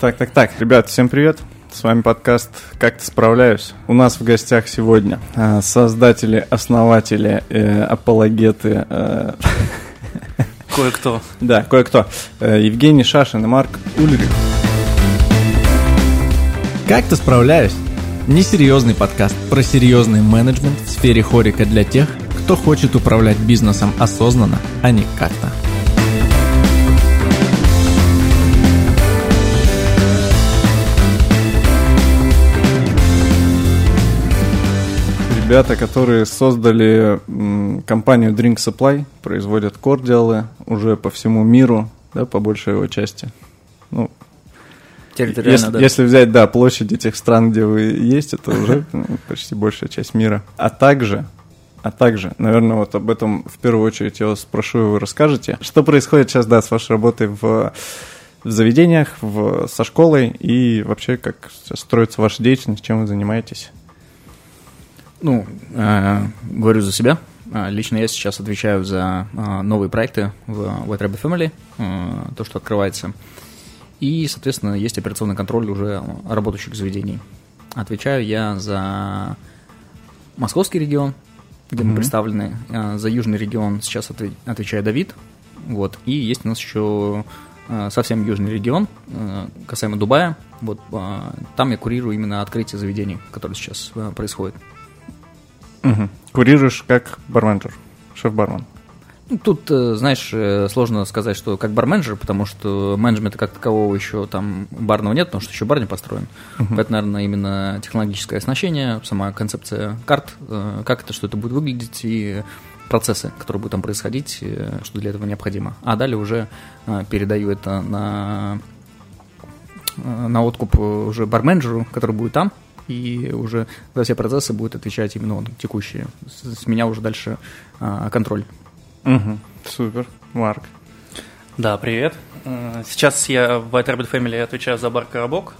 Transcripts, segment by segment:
Так, так, так. Ребят, всем привет. С вами подкаст «Как-то справляюсь». У нас в гостях сегодня э, создатели, основатели, э, апологеты... Э, Кое-кто. Да, кое-кто. Э, Евгений Шашин и Марк Ульрих. Как-то справляюсь. Несерьезный подкаст про серьезный менеджмент в сфере хорика для тех, кто хочет управлять бизнесом осознанно, а не как-то. Ребята, которые создали компанию Drink Supply, производят кордиалы уже по всему миру, да, по большей его части. Ну, Территориально, если, да. если взять, да, площадь этих стран, где вы есть, это уже ну, почти большая часть мира. А также, а также, наверное, вот об этом в первую очередь я вас спрошу, и вы расскажете. Что происходит сейчас, да, с вашей работой в, в заведениях, в, со школой и вообще, как строится ваша деятельность, чем вы занимаетесь? Ну, э, говорю за себя. А, Лично я сейчас отвечаю за а, новые проекты в White Rabbit Family, э, то, что открывается. И, соответственно, есть операционный контроль уже работающих заведений. Отвечаю я за московский регион, где мы Мгм. представлены. А, За южный регион сейчас отве- отвечает Давид. Вот. И есть у нас еще э, совсем южный регион, э, касаемо Дубая. Вот там я курирую именно открытие заведений, которые сейчас э, происходят. Мгм. Курируешь как барменджер, шеф-бармен. Ну, Тут, э, знаешь, э, сложно сказать, что как барменджер, потому что менеджмента как такового еще там барного нет, потому что еще бар не построен. Поэтому, наверное, именно технологическое оснащение, сама концепция карт, э, как это, что это будет выглядеть и процессы, которые будут там происходить, что для этого необходимо. А далее уже передаю это на, на откуп уже барменджеру, который будет там, и уже за все процессы будет отвечать именно он, текущие. С, с меня уже дальше э, контроль. Мгм. Супер. Марк. Да, привет. Э, Сейчас я в White Rabbit Family отвечаю за бар «Коробок»,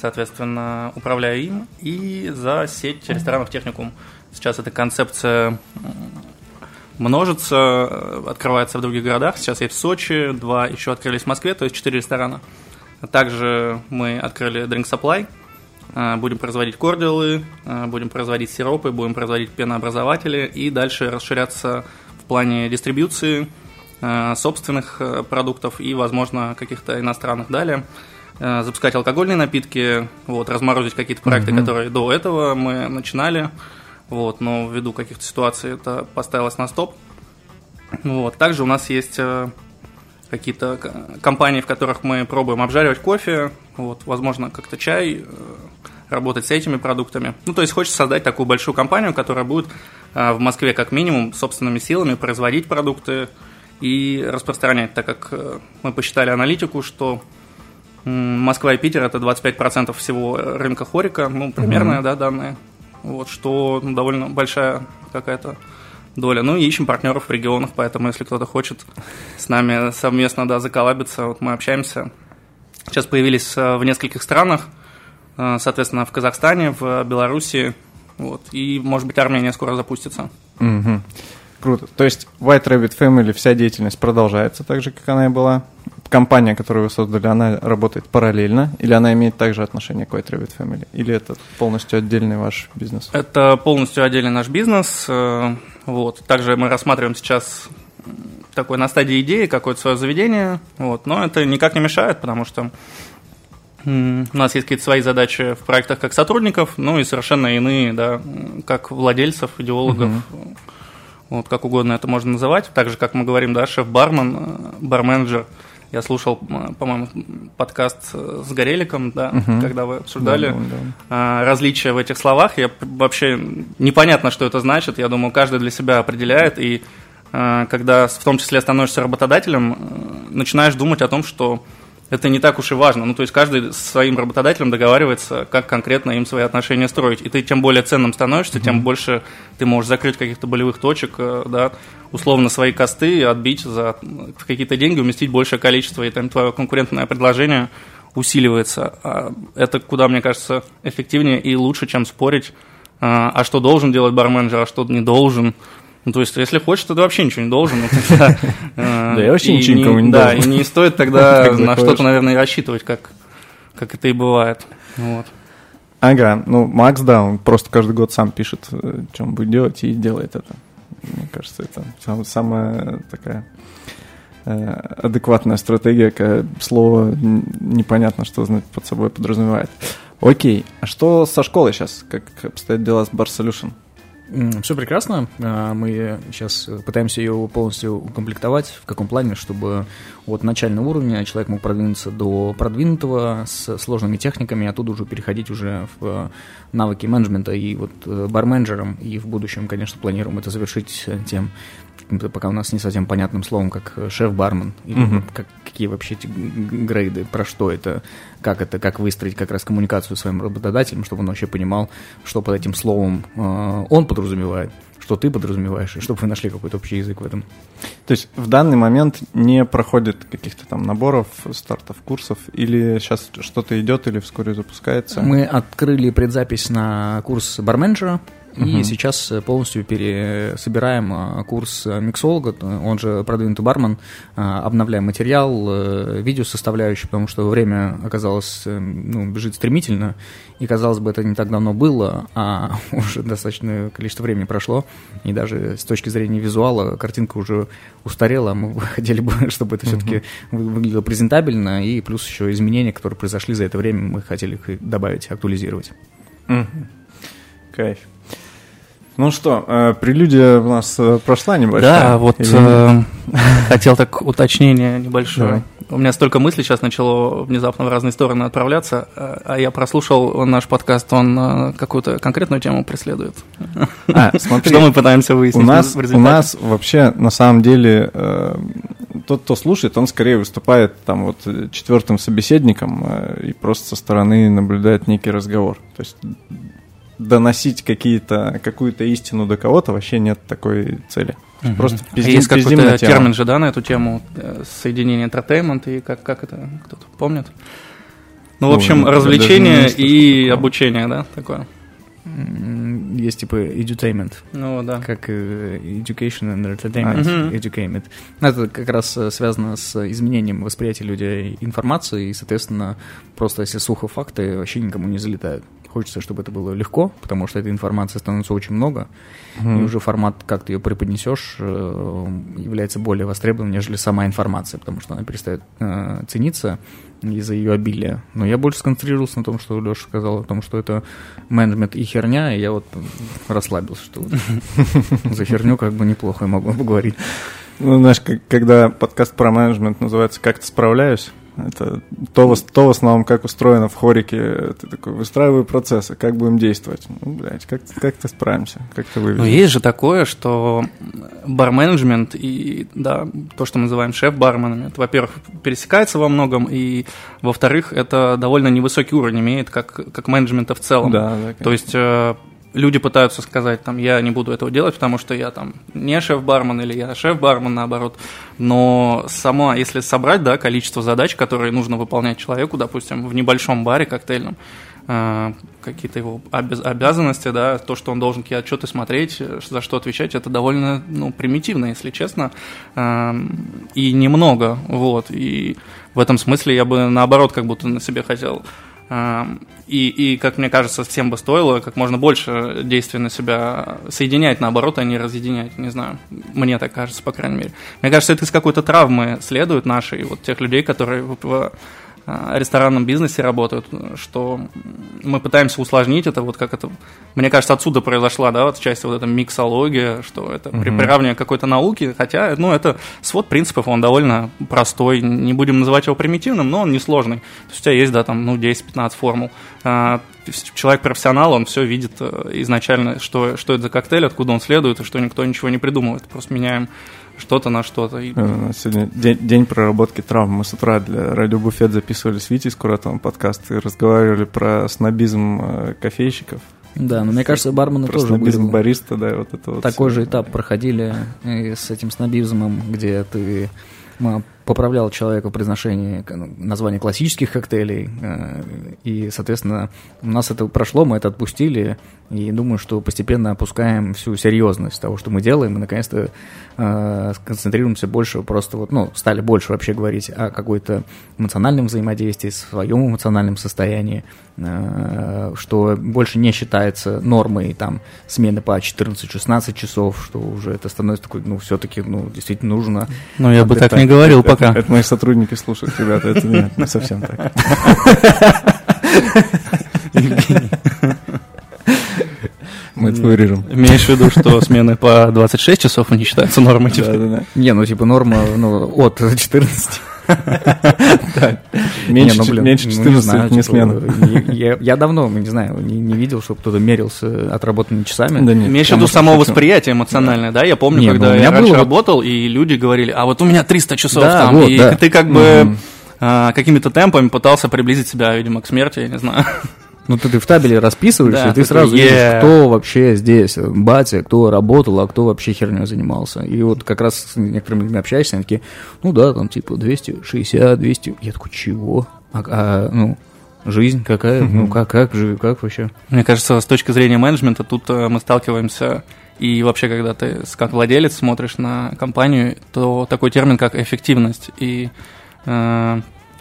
соответственно, управляю им, и за сеть ресторанов «Техникум». Сейчас эта концепция множится, э, открывается в других городах. Сейчас есть в Сочи, два еще открылись в Москве, то есть четыре ресторана. Также мы открыли Drink Supply, будем производить кордиалы, э, будем производить сиропы, будем производить пенообразователи и дальше расширяться в плане дистрибьюции э, собственных продуктов и, возможно, каких-то иностранных далее. Запускать алкогольные напитки, вот, разморозить какие-то проекты, Мгм. которые до этого мы начинали, вот, но ввиду каких-то ситуаций это поставилось на стоп. Вот. Также у нас есть какие-то к- компании, в которых мы пробуем обжаривать кофе, вот, возможно, как-то чай, э, работать с этими продуктами. Ну, то есть хочется создать такую большую компанию, которая будет э, в Москве как минимум собственными силами производить продукты и распространять, так как э, мы посчитали аналитику, что Москва и Питер это 25% всего рынка хорика, ну, примерные, да, данные. Вот, что ну, довольно большая какая-то доля. Ну и ищем партнеров в регионах, поэтому если кто-то хочет с нами совместно, да, заколабиться, вот мы общаемся. Сейчас появились э, в нескольких странах, э, соответственно, в Казахстане, в Беларуси, вот, и, может быть, Армения скоро запустится. Мгм. Круто. То есть White Rabbit Family вся деятельность продолжается так же, как она и была. Компания, которую вы создали, она работает параллельно, или она имеет также отношение к White Rabbit Family, или это полностью отдельный ваш бизнес? Это полностью отдельный наш бизнес. э, Вот. Также мы рассматриваем сейчас такой на стадии идеи какое-то свое заведение. Вот. Но это никак не мешает, потому что у нас есть какие-то свои задачи в проектах как сотрудников, ну и совершенно иные, да, как владельцев, идеологов. Вот, как угодно это можно называть. Так же, как мы говорим, да, шеф-бармен, э, барменджер. Я слушал, по-моему, подкаст э, с Гореликом, да, Мгм. когда вы обсуждали Да, да, да. а, различия в этих словах. Я вообще непонятно, что это значит. Я думаю, каждый для себя определяет. И а, когда в том числе становишься работодателем, э, начинаешь думать о том, что это не так уж и важно. Ну, то есть каждый с своим работодателем договаривается, как конкретно им свои отношения строить. И ты тем более ценным становишься, тем больше ты можешь закрыть каких-то болевых точек, э, да, условно свои косты отбить за какие-то деньги, уместить большее количество, и там твое конкурентное предложение усиливается. А это куда, мне кажется, эффективнее и лучше, чем спорить, а а что должен делать барменджер, а что не должен. Ну, то есть, если хочешь, то ты вообще ничего не должен. Да я вообще ничего никому не Да, должен. и не стоит тогда на что-то, наверное, рассчитывать, как как это и бывает. Вот. Ага, ну Макс, да, он просто каждый год сам пишет, э, он будет делать, и делает это. Мне кажется, это сам- самая такая э, адекватная стратегия, когда слово непонятно, что под собой подразумевает. Окей, а что со школой сейчас? Как обстоят дела с Bar Solution? Все прекрасно. А, Мы сейчас пытаемся ее полностью укомплектовать. В каком плане? Чтобы от начального уровня человек мог продвинуться до продвинутого с сложными техниками, а оттуда уже переходить уже в навыки менеджмента и вот э, барменджером. И в будущем, конечно, планируем это завершить э, тем, пока у нас не совсем понятным словом, как э, шеф-бармен. Или вот как, какие вообще эти грейды, про что это, как это, как выстроить как раз коммуникацию с своим работодателем, чтобы он вообще понимал, что под этим словом э, он подразумевает, что ты подразумеваешь, и чтобы вы нашли какой-то общий язык в этом. То есть в данный момент не проходит каких-то там наборов, стартов, курсов, или сейчас что-то идет, или вскоре запускается? Мы открыли предзапись на курс барменджера, и Мгм. сейчас э, полностью пересобираем э, курс э, миксолога, он же продвинутый бармен, обновляем материал, видео составляющую, потому что время оказалось, ну, бежит стремительно, и, казалось бы, это не так давно было, а уже достаточное количество времени прошло, и даже с точки зрения визуала картинка уже устарела, а мы бы хотели бы, чтобы это все-таки выглядело презентабельно, и плюс еще изменения, которые произошли за это время, мы хотели их добавить, актуализировать. Мгм. Кайф. Ну что, э, прелюдия у нас э, прошла небольшая? Да, вот э, хотел так уточнение небольшое. Давай. У меня столько мыслей сейчас начало внезапно в разные стороны отправляться, э, а я прослушал наш подкаст, он какую-то конкретную тему преследует. А, смотри, Что мы пытаемся выяснить у нас, у нас вообще на самом деле тот, кто слушает, он скорее выступает там вот четвертым собеседником и просто со стороны наблюдает некий разговор. То есть доносить какие-то, какую-то истину до кого-то вообще нет такой цели. Мгм. Просто А пиздим, Есть пиздим какой-то термин же, да, на эту тему, э, соединение entertainment и как, как это, кто-то помнит? Ну, в Ой, общем, даже не развлечение и такое. обучение, да, такое? Есть типа edutainment, Ну, да. как э, education and entertainment, Мгм. educainment. Ну, Это как раз э, связано с изменением восприятия людей информации, и, соответственно, просто если сухо факты вообще никому не залетают. Хочется, чтобы это было легко, потому что этой информации становится очень много, и Мгм. уже формат, как ты ее преподнесешь, э, является более востребованным, нежели сама информация, потому что она перестает э, цениться из-за ее обилия. Но я больше сконцентрировался на том, что Леша сказал, о том, что это менеджмент и херня, и я вот расслабился, что за херню как бы неплохо я могу поговорить. Ну, знаешь, как- когда подкаст про менеджмент называется «Как-то справляюсь», это то, то в основном, как устроено в хорике. Ты такой, выстраиваю процессы, как будем действовать. Ну, блядь, как, как-то справимся, как-то Ну, вывезем. есть же такое, что бар-менеджмент и, да, то, что мы называем шеф-барменами, это, во-первых, пересекается во многом, и, во-вторых, это довольно невысокий уровень имеет, как, как менеджмента в целом. Да, да, То есть э, люди пытаются сказать, там, я не буду этого делать, потому что я там не шеф-бармен или я шеф-бармен, наоборот. Но сама, если собрать, да, количество задач, которые нужно выполнять человеку, допустим, в небольшом баре коктейльном, э, какие-то его обяз- обязанности, да, то, что он должен какие отчеты смотреть, э, за что отвечать, это довольно, ну, примитивно, если честно, Эм, и немного, вот, и в этом смысле я бы, наоборот, как будто на себе хотел и, и, как мне кажется, всем бы стоило как можно больше действий на себя соединять, наоборот, а не разъединять. Не знаю, мне так кажется, по крайней мере. Мне кажется, это из какой-то травмы следует нашей, вот тех людей, которые в, в, ресторанном бизнесе работают, что мы пытаемся усложнить это, вот как это, мне кажется, отсюда произошла, да, вот часть вот эта миксология, что это при приравнивании к какой-то науке, хотя, ну, это свод принципов, он довольно простой, не будем называть его примитивным, но он несложный. То есть у тебя есть, да, там, ну, 10-15 формул. А, Человек-профессионал, он все видит э, изначально, что, что это за коктейль, откуда он следует, и что никто ничего не придумывает. Просто меняем что-то на что-то. И- Э, у нас Сегодня день, день проработки травм. Мы с утра для Радио Буфет записывали с Витей Скуратовым подкаст и разговаривали про снобизм э, кофейщиков. Да, но мне кажется, бармены про тоже снобизм были- бариста, да, вот это вот. Такой всё. же этап проходили с этим снобизмом, где ты поправлял человека в произношении ну, названия классических коктейлей, э, и, соответственно, у нас это прошло, мы это отпустили, И думаю, что постепенно опускаем всю серьезность того, что мы делаем, и наконец-то э, сконцентрируемся больше, просто вот, ну, стали больше вообще говорить о какой-то эмоциональном взаимодействии, своем эмоциональном состоянии, э, что больше не считается нормой там смены по 14-16 часов, что уже это становится такой, ну, все-таки, ну, действительно нужно. Ну, я бы так не говорил Это- пока. Это мои сотрудники слушают, ребята, это не, не совсем так. Мы это вырежем. Имеешь в виду, что смены по 26 часов не считаются нормой? типа? Не, ну, типа норма, ну, от 14. Меньше, Не, ну, ч- блин, меньше ну, 14 не типа, смена. Я, давно, не знаю, не, видел, чтобы кто-то мерился отработанными часами. Да нет, Имеешь в потому виду что само шучу. восприятие эмоциональное, да? Я помню, ну, когда я раньше работал, и люди говорили, а вот у меня 300 часов там, и ты как бы а, какими-то темпами пытался приблизить себя, видимо, к смерти, я не знаю. Ну, ты, ты в табеле расписываешься, Да, и ты такой, сразу видишь, «Yeah». кто вообще здесь, батя, кто работал, а кто вообще херней занимался. И вот как раз с некоторыми людьми общаешься, они такие, ну да, там типа 260, 200. Я такой, чего? А, а, ну, жизнь какая? Ну, как, как же, как вообще? Мне кажется, с точки зрения менеджмента тут э, мы сталкиваемся, и вообще, когда ты как владелец смотришь на компанию, то такой термин, как эффективность. И э,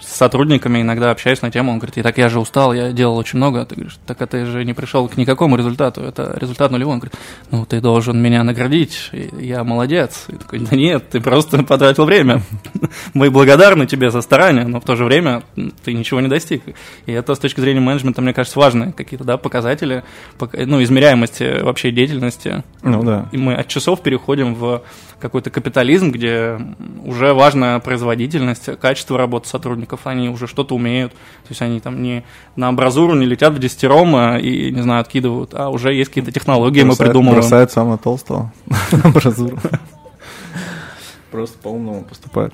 с сотрудниками иногда общаюсь на тему, он говорит, и так я же устал, я делал очень много. Ты говоришь, так а ты же не пришел к никакому результату, это результат нулевой. Он говорит, ну ты должен меня наградить, я молодец. И такой, да нет, ты просто потратил время. Мы благодарны тебе за старание, но в то же время ты ничего не достиг. И это с точки зрения менеджмента, мне кажется, важные какие-то да, показатели, пока- ну, измеряемости вообще деятельности. Ну да. И мы от часов переходим в какой-то капитализм, где уже важна производительность, качество работы сотрудников, они уже что-то умеют, то есть они там не на амбразуру не летят в десятером а, и, не знаю, откидывают, а уже есть какие-то технологии, мы Бросает- придумываем. Бросает самого толстого на амбразуру. Просто по-умному поступают.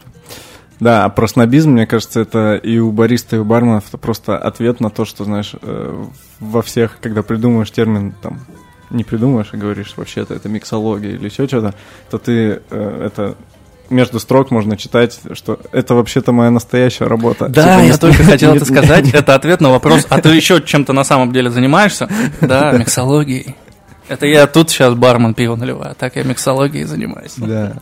Да, а про снобизм, мне кажется, это и у бариста, и у барменов это просто ответ на то, что, знаешь, э, во всех, когда придумываешь термин, там, не придумываешь, а говоришь, вообще-то это миксология или еще что-то, то ты э, это между строк можно читать, что это вообще-то моя настоящая работа. Да, Типа, я не- только хотел это сказать. Это ответ на вопрос, а ты еще чем-то на самом деле занимаешься? Да, миксологией. Это я тут сейчас бармен пиво наливаю, а так я миксологией занимаюсь. Да.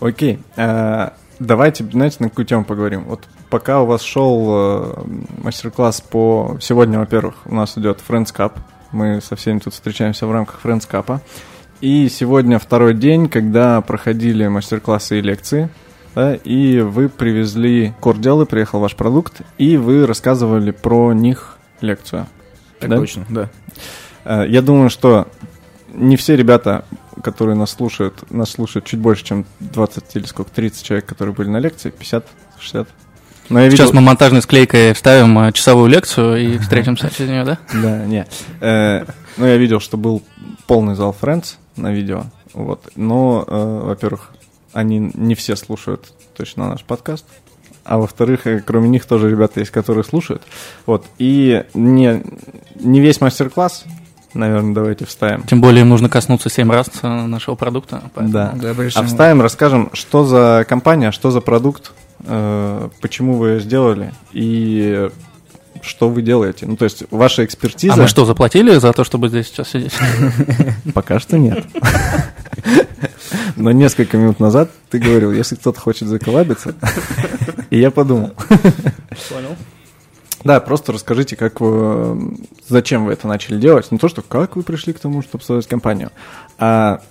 Окей. А, Давайте, знаете, на какую тему поговорим? Вот пока у вас шел э, мастер-класс по... Сегодня, во-первых, у нас идет Friends Cup. Мы со всеми тут встречаемся в рамках Friends Cup. И сегодня второй день, когда проходили мастер-классы и лекции. да, и вы привезли кордиалы, приехал ваш продукт, и вы рассказывали про них лекцию. Так Да? точно, да. Э, Я думаю, что не все ребята, которые нас слушают, нас слушают чуть больше, чем 20 или сколько, 30 человек, которые были на лекции, 50, 60. Но я видел... Сейчас мы монтажной склейкой вставим э, часовую лекцию и встретимся через нее, да? Да, не. Э, Ну, я видел, что был полный зал Friends на видео, вот. Но, э, во-первых, они не все слушают точно наш подкаст, а во-вторых, э, кроме них тоже ребята есть, которые слушают. Вот. И не, не весь мастер-класс, наверное, давайте вставим. Тем более им нужно коснуться 7 раз э, нашего продукта. поэтому- Да. Да, А вставим, расскажем, что за компания, что за продукт, э, почему вы ее сделали и что вы делаете. Ну, то есть ваша экспертиза... А мы что, заплатили за то, чтобы здесь сейчас сидеть? Пока что нет. Но несколько минут назад ты говорил, если кто-то хочет заколабиться, и я подумал. Понял. Да, просто расскажите, как вы, зачем вы это начали делать. Не то, что как вы пришли к тому, чтобы создать компанию, а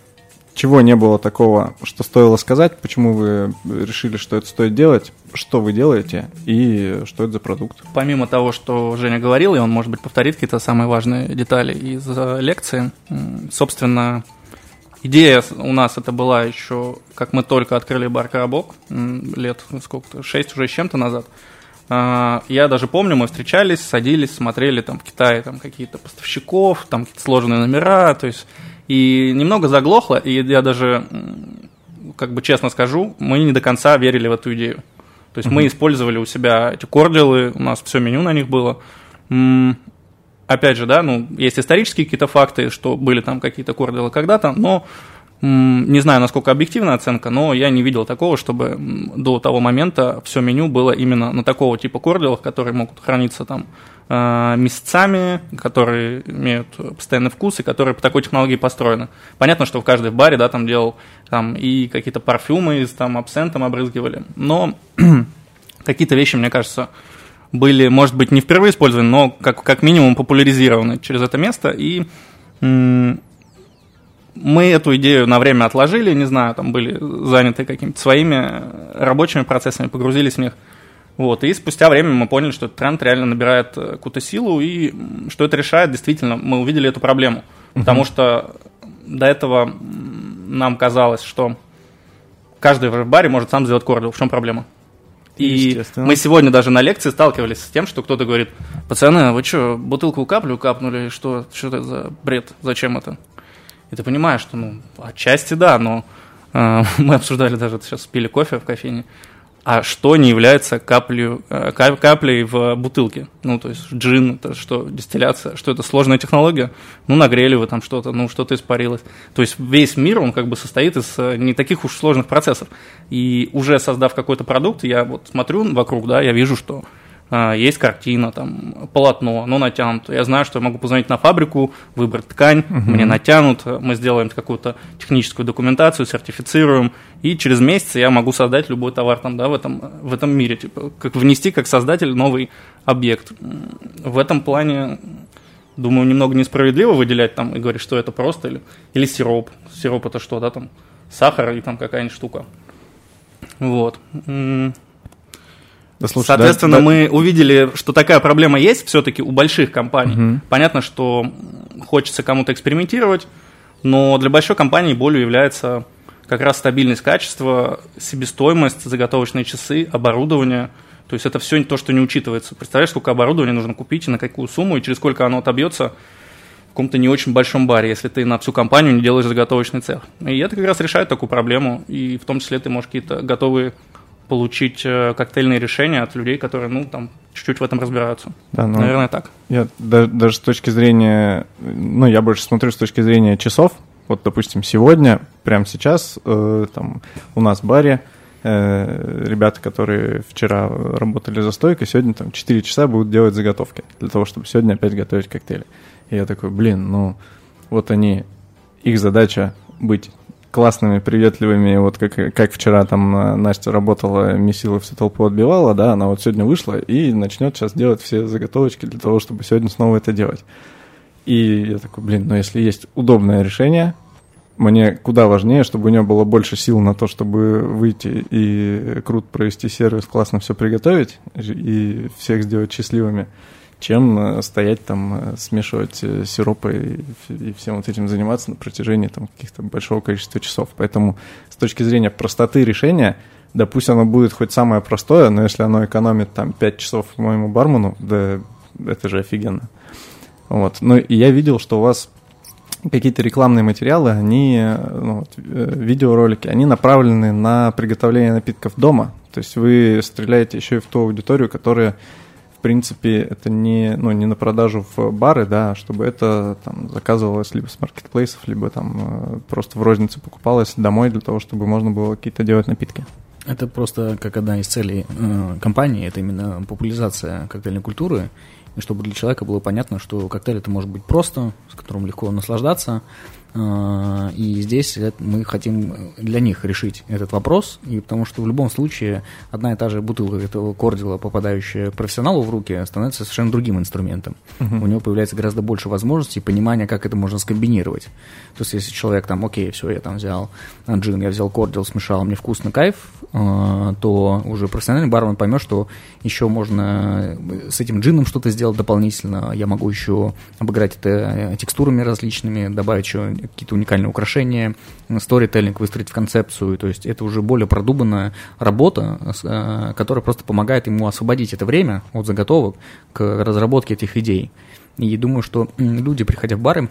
чего не было такого, что стоило сказать, почему вы решили, что это стоит делать, что вы делаете и что это за продукт. Помимо того, что Женя говорил, и он, может быть, повторит какие-то самые важные детали из э, лекции, собственно, идея у нас это была еще, как мы только открыли бар «Коробок», м, лет сколько-то, шесть уже с чем-то назад. А, Я даже помню, мы встречались, садились, смотрели там в Китае там какие-то поставщиков, там какие-то сложные номера, то есть и немного заглохло, и я даже, как бы честно скажу, мы не до конца верили в эту идею. То есть мы использовали у себя эти кордилы, у нас все меню на них было. Опять же, да, ну, есть исторические какие-то факты, что были там какие-то кордилы когда-то, но Не знаю, насколько объективная оценка, но я не видел такого, чтобы до того момента все меню было именно на такого типа кордилах, которые могут храниться там э, месяцами, которые имеют постоянный вкус и которые по такой технологии построены. Понятно, что в каждой баре, да, там делал там и какие-то парфюмы из там абсентом обрызгивали, но какие-то вещи, мне кажется, были, может быть, не впервые использованы, но как, как минимум популяризированы через это место, и мы эту идею на время отложили, не знаю, там были заняты какими-то своими рабочими процессами, погрузились в них. Вот, и спустя время мы поняли, что этот тренд реально набирает э, какую-то силу, и что это решает, действительно, мы увидели эту проблему. Uh-huh. Потому что до этого нам казалось, что каждый в баре может сам сделать кордил. В чем проблема? И мы сегодня даже на лекции сталкивались с тем, что кто-то говорит, пацаны, вы что, бутылку каплю капнули, что, что это за бред, зачем это? И ты понимаешь, что, ну, отчасти да, но э, мы обсуждали даже сейчас пили кофе в кофейне, а что не является каплей, э, каплей в бутылке? Ну, то есть джин, это что, дистилляция, что это сложная технология? Ну, нагрели вы там что-то, ну, что-то испарилось. То есть весь мир, он как бы состоит из э, не таких уж сложных процессов. И уже создав какой-то продукт, я вот смотрю вокруг, да, я вижу, что есть картина, там, полотно, оно натянуто. Я знаю, что я могу позвонить на фабрику, выбрать ткань, угу. мне натянут, мы сделаем какую-то техническую документацию, сертифицируем, и через месяц я могу создать любой товар там, да, в, этом, в этом мире, типа, как внести как создатель новый объект. В этом плане, думаю, немного несправедливо выделять там и говорить, что это просто, или, или сироп. Сироп это что, да, там, сахар и там какая-нибудь штука. Вот. Да, слушай, Соответственно, да, мы да. увидели, что такая проблема есть все-таки у больших компаний. Угу. Понятно, что хочется кому-то экспериментировать, но для большой компании болью является как раз стабильность качества, себестоимость, заготовочные часы, оборудование. То есть это все то, что не учитывается. Представляешь, сколько оборудования нужно купить и на какую сумму, и через сколько оно отобьется в каком-то не очень большом баре, если ты на всю компанию не делаешь заготовочный цех. И это как раз решает такую проблему, и в том числе ты можешь какие-то готовые получить э, коктейльные решения от людей, которые, ну, там, чуть-чуть в этом разбираются. Да, ну, Наверное, так. Я даже, даже с точки зрения, ну, я больше смотрю с точки зрения часов. Вот, допустим, сегодня, прямо сейчас, э, там, у нас в баре э, ребята, которые вчера работали за стойкой, сегодня там 4 часа будут делать заготовки для того, чтобы сегодня опять готовить коктейли. И я такой, блин, ну, вот они, их задача быть классными, приветливыми, вот как, как вчера там э, Настя работала, месила всю толпу отбивала, да, она вот сегодня вышла и начнет сейчас делать все заготовочки для того, чтобы сегодня снова это делать. И я такой, блин, ну если есть удобное решение, мне куда важнее, чтобы у нее было больше сил на то, чтобы выйти и круто провести сервис, классно все приготовить и всех сделать счастливыми, чем э, стоять там, э, смешивать э, сиропы и, всем вот этим заниматься на протяжении там каких-то большого количества часов. Поэтому с точки зрения простоты решения, да пусть оно будет хоть самое простое, но если оно экономит там 5 часов моему бармену, да это же офигенно. Вот. Ну и я видел, что у вас какие-то рекламные материалы, они, ну, вот, видеоролики, они направлены на приготовление напитков дома. То есть вы стреляете еще и в ту аудиторию, которая принципе, это не, ну, не на продажу в бары, да, а чтобы это там заказывалось либо с маркетплейсов, либо там э, просто в рознице покупалось домой для того, чтобы можно было какие-то делать напитки. Это просто как одна из целей э, компании, это именно популяризация коктейльной культуры, и чтобы для человека было понятно, что коктейль это может быть просто, с которым легко наслаждаться, и здесь мы хотим для них решить этот вопрос, и потому что в любом случае одна и та же бутылка этого кордила, попадающая профессионалу в руки, становится совершенно другим инструментом. Uh-huh. У него появляется гораздо больше возможностей понимания, как это можно скомбинировать. То есть если человек там, окей, все, я там взял джин, я взял кордил, смешал, мне вкусно, кайф, а, то уже профессиональный бармен поймет, что еще можно с этим джином что-то сделать дополнительно, я могу еще обыграть это э, текстурами различными, добавить еще какие-то уникальные украшения, сторителлинг выстроить в концепцию. То есть это уже более продуманная работа, э, которая просто помогает ему освободить это время от заготовок к разработке этих идей. И думаю, что люди, приходя в бары,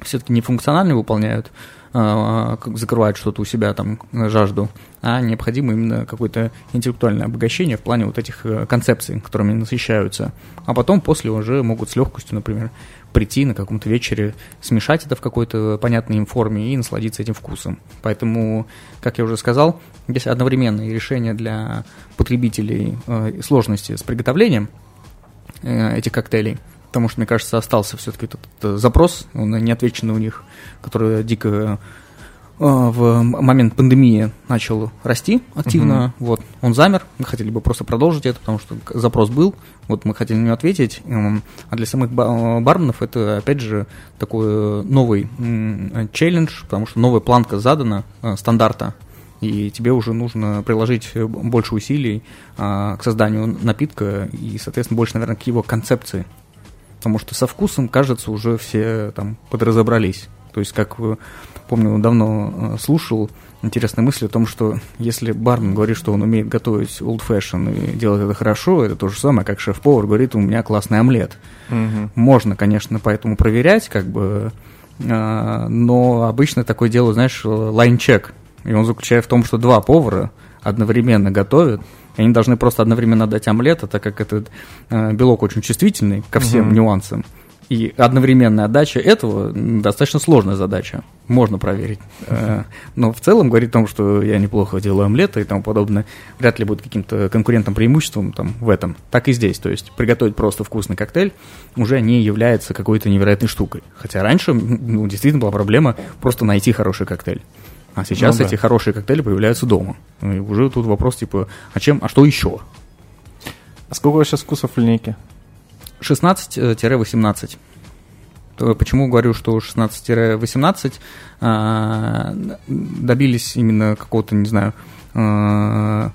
все-таки не функционально выполняют, как закрывают что-то у себя там жажду, а необходимо именно какое-то интеллектуальное обогащение в плане вот этих э, концепций, которыми насыщаются. А потом после уже могут с легкостью, например, прийти на каком-то вечере, смешать это в какой-то понятной им форме и насладиться этим вкусом. Поэтому, как я уже сказал, есть одновременные решения для потребителей э, сложности с приготовлением э, этих коктейлей, потому что, мне кажется, остался все-таки этот, этот запрос, он не отвеченный у них, который дико в момент пандемии начал расти активно, угу. вот, он замер, мы хотели бы просто продолжить это, потому что запрос был, вот мы хотели на него ответить, эм, а для самых барменов это, опять же, такой новый челлендж, потому что новая планка задана, э, стандарта, и тебе уже нужно приложить больше усилий а, к созданию напитка и, соответственно, больше, наверное, к его концепции. Потому что со вкусом, кажется, уже все там подразобрались. То есть, как помню, давно э, слушал интересные мысли о том, что если бармен говорит, что он умеет готовить old fashion и делает это хорошо, это то же самое, как шеф-повар говорит, у меня классный омлет. Угу. Можно, конечно, поэтому проверять, как бы, э, но обычно такое дело, знаешь, лайн-чек. И он заключает в том, что два повара одновременно готовят, и они должны просто одновременно дать омлет, а так как этот э, белок очень чувствительный ко всем угу. нюансам, и одновременная отдача этого достаточно сложная задача. Можно проверить. Э, но в целом говорить о том, что я неплохо делаю омлеты и тому подобное, вряд ли будет каким-то конкурентным преимуществом там, в этом. Так и здесь. То есть приготовить просто вкусный коктейль уже не является какой-то невероятной штукой. Хотя раньше ну, действительно была проблема просто найти хороший коктейль. А сейчас ну, да. эти хорошие коктейли появляются дома. И уже тут вопрос типа, а чем, а что еще? А сколько у вас сейчас вкусов в линейке? 16-18. Почему говорю, что 16-18 а, добились именно какого-то, не знаю, а,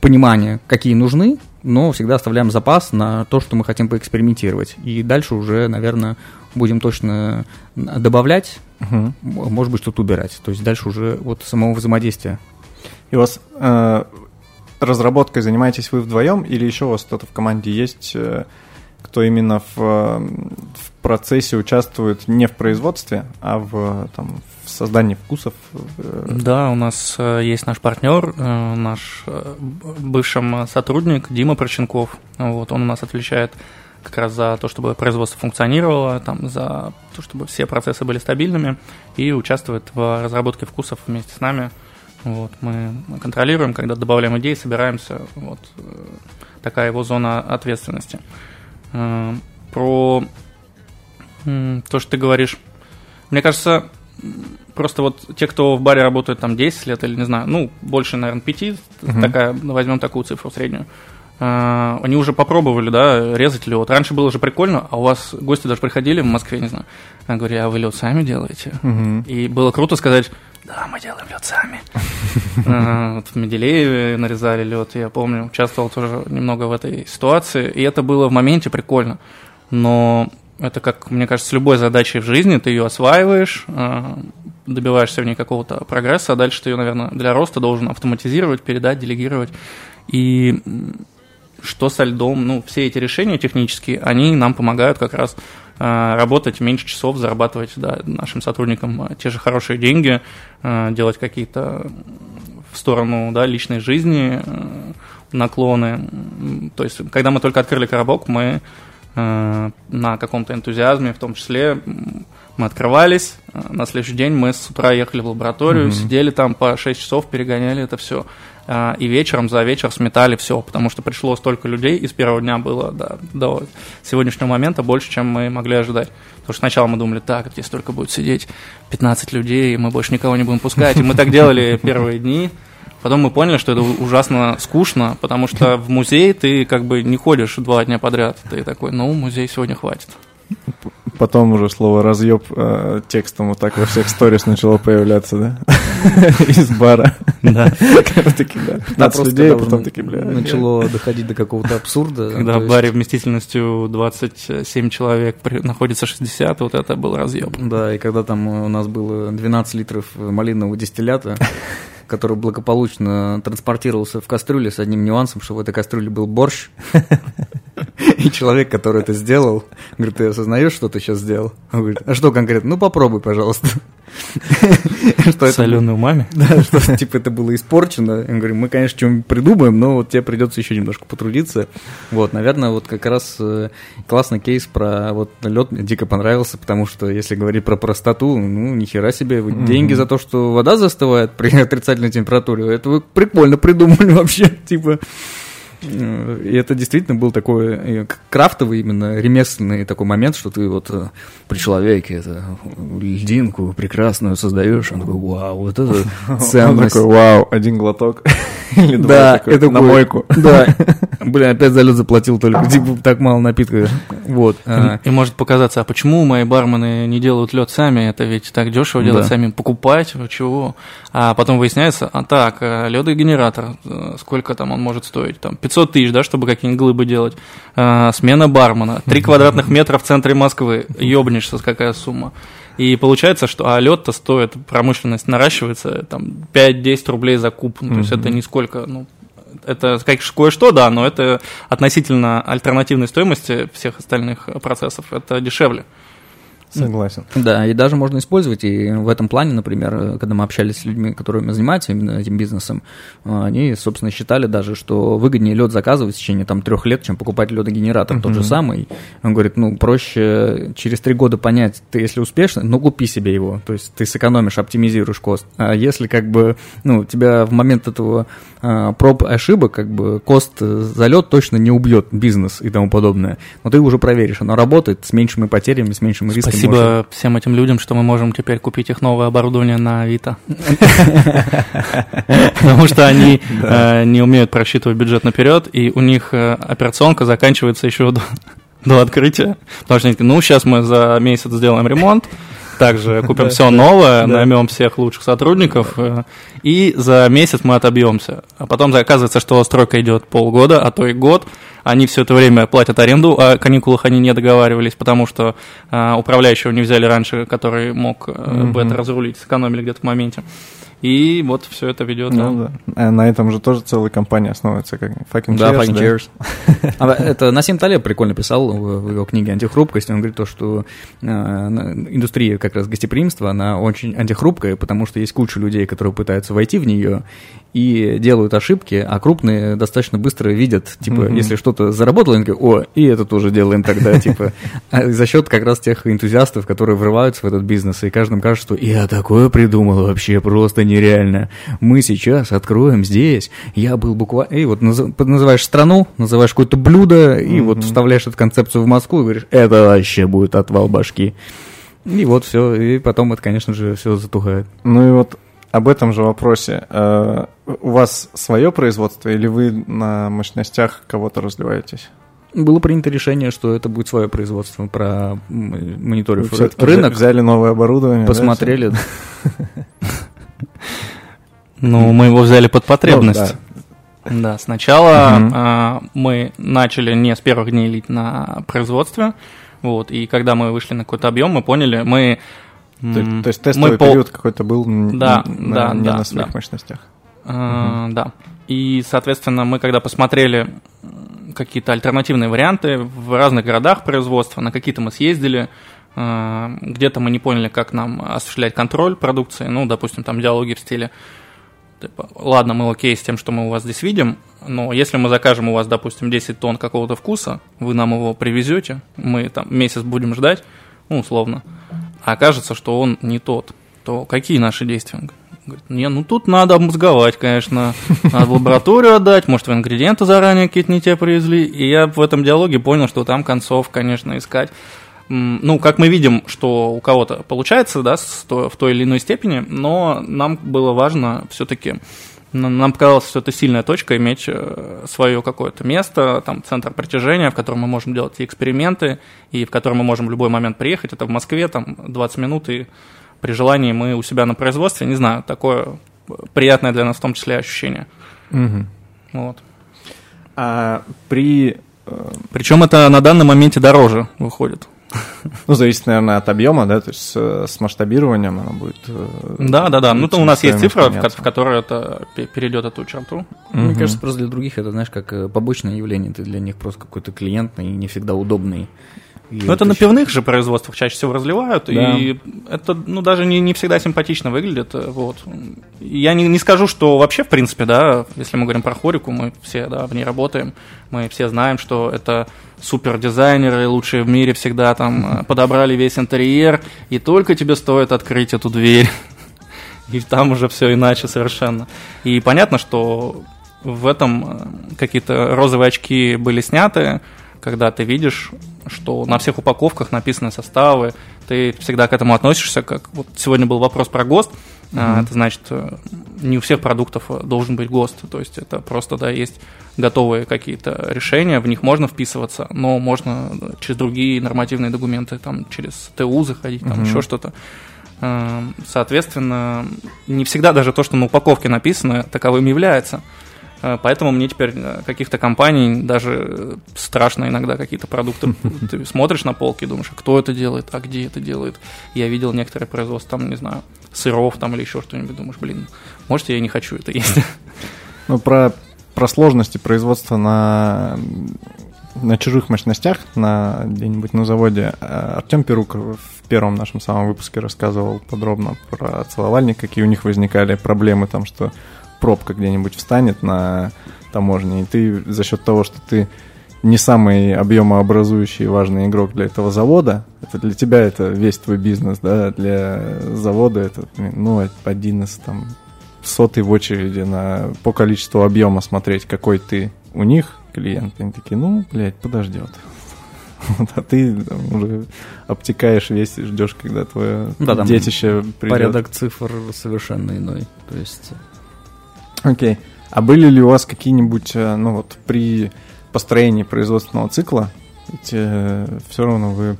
понимания, какие нужны, но всегда оставляем запас на то, что мы хотим поэкспериментировать. И дальше уже, наверное, будем точно добавлять, угу. может быть, что-то убирать. То есть дальше уже вот самого взаимодействия. И у вас э, разработкой занимаетесь вы вдвоем или еще у вас кто-то в команде есть? Э, кто именно в, в процессе участвует не в производстве, а в, там, в создании вкусов. Э, да, у нас э, есть наш партнер, э, наш бывший сотрудник Дима Проченков. Вот, он у нас отвечает как раз за то, чтобы производство функционировало, там, за то, чтобы все процессы были стабильными, и участвует в разработке вкусов вместе с нами. Вот, мы контролируем, когда добавляем идеи, собираемся. Вот такая его зона ответственности. Э, про то, что ты говоришь. Мне кажется, просто вот те, кто в баре работает там 10 лет или, не знаю, ну, больше, наверное, 5, uh-huh. такая, возьмем такую цифру среднюю, э, они уже попробовали, да, резать лед. Раньше было же прикольно, а у вас гости даже приходили в Москве, не знаю, я говорю, а вы лед сами делаете? Uh-huh. И было круто сказать, да, мы делаем лед сами. Э, в Меделееве нарезали лед, я помню, участвовал тоже немного в этой ситуации, и это было в моменте прикольно. Но это как, мне кажется, с любой задачей в жизни, ты ее осваиваешь, э, добиваешься в ней какого-то прогресса, а дальше ты ее, наверное, для роста должен автоматизировать, передать, делегировать. И что со льдом, ну, все эти решения технические, они нам помогают как раз работать меньше часов, зарабатывать да, нашим сотрудникам э, те же хорошие деньги, э, делать какие-то в сторону да, личной жизни наклоны. То есть, когда мы только открыли коробок, мы на каком-то энтузиазме, в том числе, мы открывались, на следующий день мы с утра ехали в лабораторию, mm-hmm. сидели там по 6 часов, перегоняли это все. А, и вечером за вечер сметали все, потому что пришло столько людей, и с первого дня было да, до сегодняшнего момента больше, чем мы могли ожидать. Потому что сначала мы думали, так, здесь столько будет сидеть 15 людей, и мы больше никого не будем пускать. И мы так делали первые дни. Потом мы поняли, что это ужасно скучно, потому что в музей ты как бы не ходишь два дня подряд. Ты такой, ну, музей сегодня хватит. Потом уже слово разъеб э, текстом вот так во всех сторис начало появляться, да? Из бара. Да. Такие, да. 15 людей, а потом такие, бля. Начало доходить до какого-то абсурда. Когда в баре вместительностью 27 человек находится 60, вот это был разъеб. Да, и когда там у нас было 12 литров малинового дистиллята, который благополучно транспортировался в кастрюле с одним нюансом, что в этой кастрюле был борщ. И человек, который это сделал, говорит, ты осознаешь, что ты сейчас сделал? Он говорит, а что конкретно? Ну, попробуй, пожалуйста. Что Соленую маме? Да, что типа это было испорчено. Я говорю, мы, конечно, что-нибудь придумаем, но вот тебе придется еще немножко потрудиться. Вот, наверное, вот как раз э, классный кейс про вот лед мне дико понравился, потому что если говорить про простоту, ну, нихера себе, деньги за то, что вода застывает при отрицательной температуре, это вы прикольно придумали вообще, типа. И это действительно был такой э, крафтовый, именно ремесленный такой момент, что ты вот э, при человеке это льдинку прекрасную создаешь, он такой, вау, вот это ценность. Он такой, вау, один глоток. Или да, это на мойку. Да, блин, опять за лед заплатил только, типа, так мало напитка. Вот. А. И может показаться, а почему мои бармены не делают лед сами? Это ведь так дешево делать сами, покупать, чего? А потом выясняется, а так, э, ледогенератор, сколько там он может стоить? Там 500 тысяч, да, чтобы какие-нибудь глыбы делать. А, смена бармена, 3 квадратных метра в центре Москвы, ёбнешься, какая сумма. И получается, что а лед-то стоит, промышленность наращивается, там 5-10 рублей за куб. Ну, то есть это нисколько, ну, это кое-что, да, но это относительно альтернативной стоимости всех остальных процессов, это дешевле. Согласен. Да, и даже можно использовать, и в этом плане, например, когда мы общались с людьми, которыми занимаются именно этим бизнесом, они, собственно, считали даже, что выгоднее лед заказывать в течение там трех лет, чем покупать ледогенератор uh-huh. тот же самый. Он говорит, ну, проще через три года понять, ты если успешно, ну, купи себе его, то есть ты сэкономишь, оптимизируешь кост. А если как бы, ну, тебя в момент этого а, проб ошибок, как бы кост за лед точно не убьет бизнес и тому подобное, но ты уже проверишь, оно работает с меньшими потерями, с меньшими рисками Спасибо можем... всем этим людям, что мы можем теперь купить их новое оборудование на Авито. Потому что они э, не умеют просчитывать бюджет наперед, и у них э, операционка заканчивается еще до открытия. Потому что они ну, сейчас мы за месяц сделаем ремонт, также купим все новое, наймем всех лучших сотрудников, э, и за месяц мы отобьемся. А потом оказывается, что стройка идет полгода, а то и год, они все это время платят аренду, а о каникулах они не договаривались, потому что э, управляющего не взяли раньше, который мог э, бы это разрулить, сэкономили где-то в моменте. И вот все это ведет. Ну, да. А на этом же тоже целая компания основывается, как fucking да, cheers. Fucking да, cheers. а, это Насим Талеб прикольно писал в его книге «Антихрупкость». Он говорит то, что э, индустрия как раз гостеприимства, она очень антихрупкая, потому что есть куча людей, которые пытаются войти в нее и делают ошибки, а крупные достаточно быстро видят, типа, mm-hmm. если что-то заработало, они говорят, о, и это тоже делаем тогда, типа. А за счет как раз тех энтузиастов, которые врываются в этот бизнес, и каждому кажется, что я такое придумал вообще просто нереально. Мы сейчас откроем здесь. Я был буквально... И вот называешь страну, называешь какое-то блюдо, и вот вставляешь эту концепцию в Москву и говоришь, это вообще будет отвал башки. И вот все, и потом это, конечно же, все затухает. Ну и вот об этом же вопросе. Э, у вас свое производство или вы на мощностях кого-то разливаетесь? Было принято решение, что это будет свое производство про мониторив рынок. Взяли новое оборудование. Посмотрели. Ну, мы его взяли под потребность. Ну, да, сначала а, мы начали не с первых дней лить на производстве, вот, и когда мы вышли на какой-то объем, мы поняли, мы... То, то есть тестовый мы период по... какой-то был да, на, да, не да, на своих да. мощностях. Угу. Да, и, соответственно, мы когда посмотрели какие-то альтернативные варианты в разных городах производства, на какие-то мы съездили, а, где-то мы не поняли, как нам осуществлять контроль продукции, ну, допустим, там диалоги в стиле типа, ладно, мы окей с тем, что мы у вас здесь видим, но если мы закажем у вас, допустим, 10 тонн какого-то вкуса, вы нам его привезете, мы там месяц будем ждать, ну, условно, окажется, что он не тот, то какие наши действия? Говорит, не, ну тут надо обмозговать, конечно, надо лабораторию отдать, может, вы ингредиенты заранее какие-то не те привезли, и я в этом диалоге понял, что там концов, конечно, искать. Ну, как мы видим, что у кого-то получается, да, в той или иной степени, но нам было важно все-таки, нам показалось, что это сильная точка, иметь э, свое какое-то место, там, центр притяжения, в котором мы можем делать эксперименты, и в котором мы можем в любой момент приехать. Это в Москве, там, 20 минут, и при желании мы у себя на производстве, не знаю, такое приятное для нас в том числе ощущение. Угу. Вот. А при... Причем это на данном моменте дороже выходит Ну, зависит, наверное, от объема, да, то есть с, с масштабированием она будет... э, Да, да, да. Ну, то у нас есть цифра, в, ко- меняться. в которой это пе- перейдет эту черту. Мне кажется, просто для других это, знаешь, как э, побочное явление. Ты для них просто какой-то клиент и не всегда удобный. И Ну, это на пивных же производствах чаще всего разливают, Да. и это, ну, даже не, не всегда симпатично выглядит, э, вот. Я не, не скажу, что вообще, в принципе, да, если мы говорим про хорику, мы все, да, в ней работаем, мы все знаем, что это супер дизайнеры, лучшие в мире всегда там э, подобрали весь интерьер, и только тебе стоит открыть эту дверь, и там уже все иначе совершенно. И понятно, что в этом э, какие-то розовые очки были сняты, когда ты видишь, что на всех упаковках написаны составы, ты всегда к этому относишься, как вот сегодня был вопрос про ГОСТ, а, это значит, э, не у всех продуктов э, должен быть ГОСТ, то есть это просто, да, есть готовые какие-то решения, в них можно вписываться, но можно через другие нормативные документы, там, через ТУ заходить, там, еще что-то. Э, Соответственно, не всегда даже то, что на упаковке написано, таковым является. Э, Поэтому мне теперь э, каких-то компаний даже э, страшно иногда какие-то продукты. Ты смотришь на полки и думаешь, а кто это делает, а где это делает. Я видел некоторые производства, там, не знаю, сыров там или еще что-нибудь. Думаешь, блин, может, я и не хочу это есть. Ну, про, про сложности производства на, на чужих мощностях, на где-нибудь на заводе. Артем Перуков в первом нашем самом выпуске рассказывал подробно про целовальник, какие у них возникали проблемы, там, что пробка где-нибудь встанет на таможне, и ты за счет того, что ты не самый объемообразующий и важный игрок для этого завода, это для тебя это весь твой бизнес, да, для завода это, ну, один из там сотый в очереди на, по количеству объема смотреть, какой ты у них клиент. И они такие, ну, блядь, подождет. Вот, а ты там, уже обтекаешь весь и ждешь, когда твое Да, детище придет. Порядок цифр совершенно иной. То есть Окей. А были ли у вас какие-нибудь, э, ну вот при построении производственного цикла, ведь все равно вы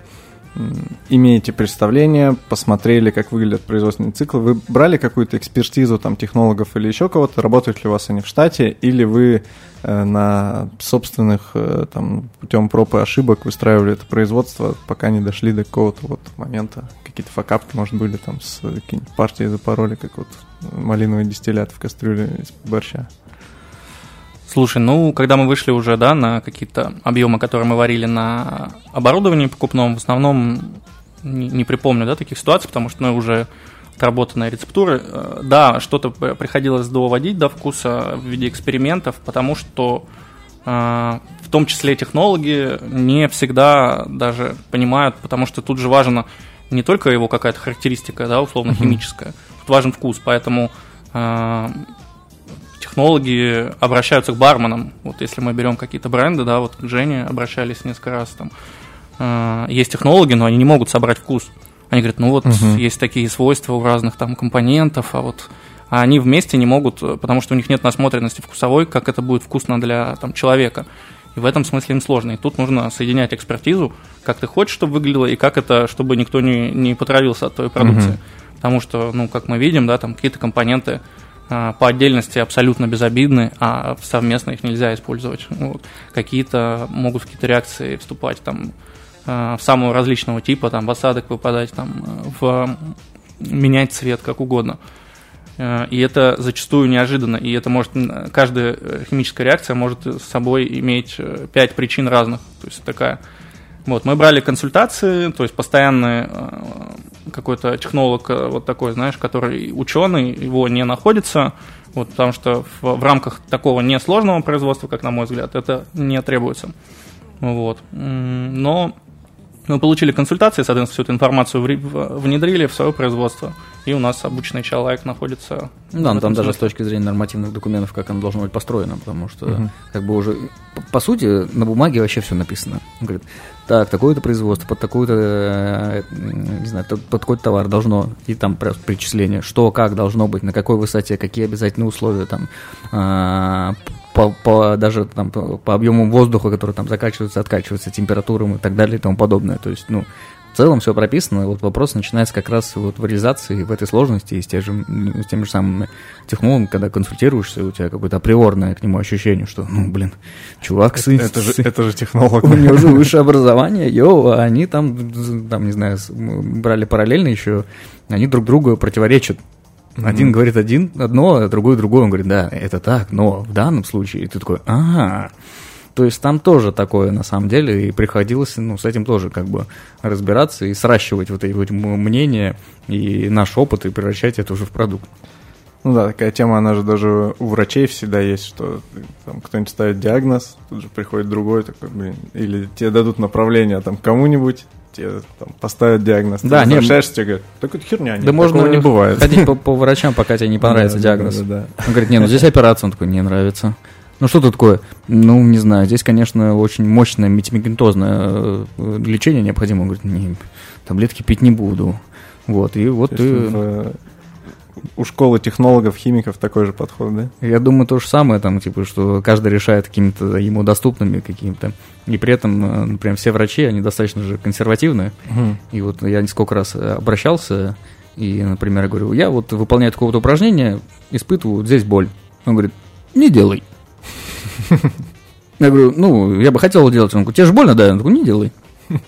имеете представление, посмотрели, как выглядят производственные циклы, вы брали какую-то экспертизу там технологов или еще кого-то, работают ли у вас они в штате, или вы э, на собственных э, там путем проб и ошибок выстраивали это производство, пока не дошли до какого-то вот момента, какие-то факапки, может, были там с какими-нибудь партией запороли, как вот малиновый дистиллят в кастрюле из борща. Слушай, ну, когда мы вышли уже, да, на какие-то объемы, которые мы варили на оборудовании покупном, в основном не, не припомню, да, таких ситуаций, потому что, ну, уже отработанные рецептуры. Э, Да, что-то приходилось доводить до вкуса в виде экспериментов, потому что э, в том числе технологи не всегда даже понимают, потому что тут же важно не только его какая-то характеристика, да, условно химическая, тут важен вкус, поэтому э, технологи обращаются к барменам. Вот если мы берем какие-то бренды, да, вот к Жене обращались несколько раз там. э, Есть технологи, но они не могут собрать вкус. Они говорят, ну вот Мгм. есть такие свойства у разных там компонентов, а вот а они вместе не могут, потому что у них нет насмотренности вкусовой, как это будет вкусно для там, человека. И в этом смысле им сложно. И тут нужно соединять экспертизу, как ты хочешь, чтобы выглядело, и как это, чтобы никто не, не потравился от твоей продукции. Мгм. Потому что, ну, как мы видим, да, там какие-то компоненты по отдельности абсолютно безобидны, а совместно их нельзя использовать. Ну, вот. Какие-то могут какие-то реакции вступать там а, в самого различного типа, там в осадок выпадать, там в менять цвет как угодно. Э, И это зачастую неожиданно, и это может каждая э, химическая реакция может с собой иметь э, пять причин разных. То есть такая. Вот, мы брали консультации, то есть постоянный э, какой-то технолог э, вот такой, знаешь, который ученый, его не находится, вот, потому что в, в рамках такого несложного производства, как на мой взгляд, это не требуется. Вот. Но мы получили консультации, соответственно, всю эту информацию внедрили в свое производство, и у нас обычный человек находится. Ну Да, но там даже с точки зрения нормативных документов, как оно должно быть построено, потому что, как бы уже, по, по сути, на бумаге вообще все написано. Он говорит, так, такое-то производство, под такой-то, э, не знаю, под, такой-то товар должно, и там просто перечисление, что, как должно быть, на какой высоте, какие обязательные условия, там, а, по, по- даже там, по, по объему воздуха, который там закачивается, откачивается, температурам и так далее и тому подобное. То есть, ну, целом все прописано, вот вопрос начинается как раз вот в реализации, в этой сложности, и с, тем же, с теми же самыми технологами, когда консультируешься, у тебя какое-то априорное к нему ощущение, что, ну, блин, чувак, это, это, же, это же технолог. У него же высшее образование, йоу, а они там, там, не знаю, брали параллельно еще, они друг другу противоречат. Один mm-hmm. говорит один одно, а другой другое. Он говорит, да, это так, но в данном случае ты такой, ага. То есть там тоже такое на самом деле, и приходилось ну, с этим тоже как бы разбираться и сращивать вот эти вот мнения и наш опыт и превращать это уже в продукт. Ну да, такая тема, она же даже у врачей всегда есть, что там кто-нибудь ставит диагноз, тут же приходит другой такой, блин, или тебе дадут направление там кому-нибудь, тебе там, поставят диагноз, да, ты возвращаешься, тебе говорят, так это херня, да можно не бывает. ходить по, по врачам, пока тебе не понравится диагноз. Он говорит, не, ну здесь операция, он такой, не нравится. Ну что тут такое? Ну, не знаю, здесь, конечно, очень мощное метамикентозное э, лечение необходимо. Он говорит, не, таблетки пить не буду. Вот, и вот ты... В, у школы технологов, химиков такой же подход, да? Я думаю, то же самое, там, типа, что каждый решает какими-то ему доступными какими-то. И при этом, э, например, все врачи, они достаточно же консервативные. Угу. И вот я несколько раз обращался, и, например, я говорю, я вот выполняю такое-то упражнение, испытываю здесь боль. Он говорит, не делай. Я говорю, ну, я бы хотел делать. Он говорит, тебе же больно, да? Он такой, не делай.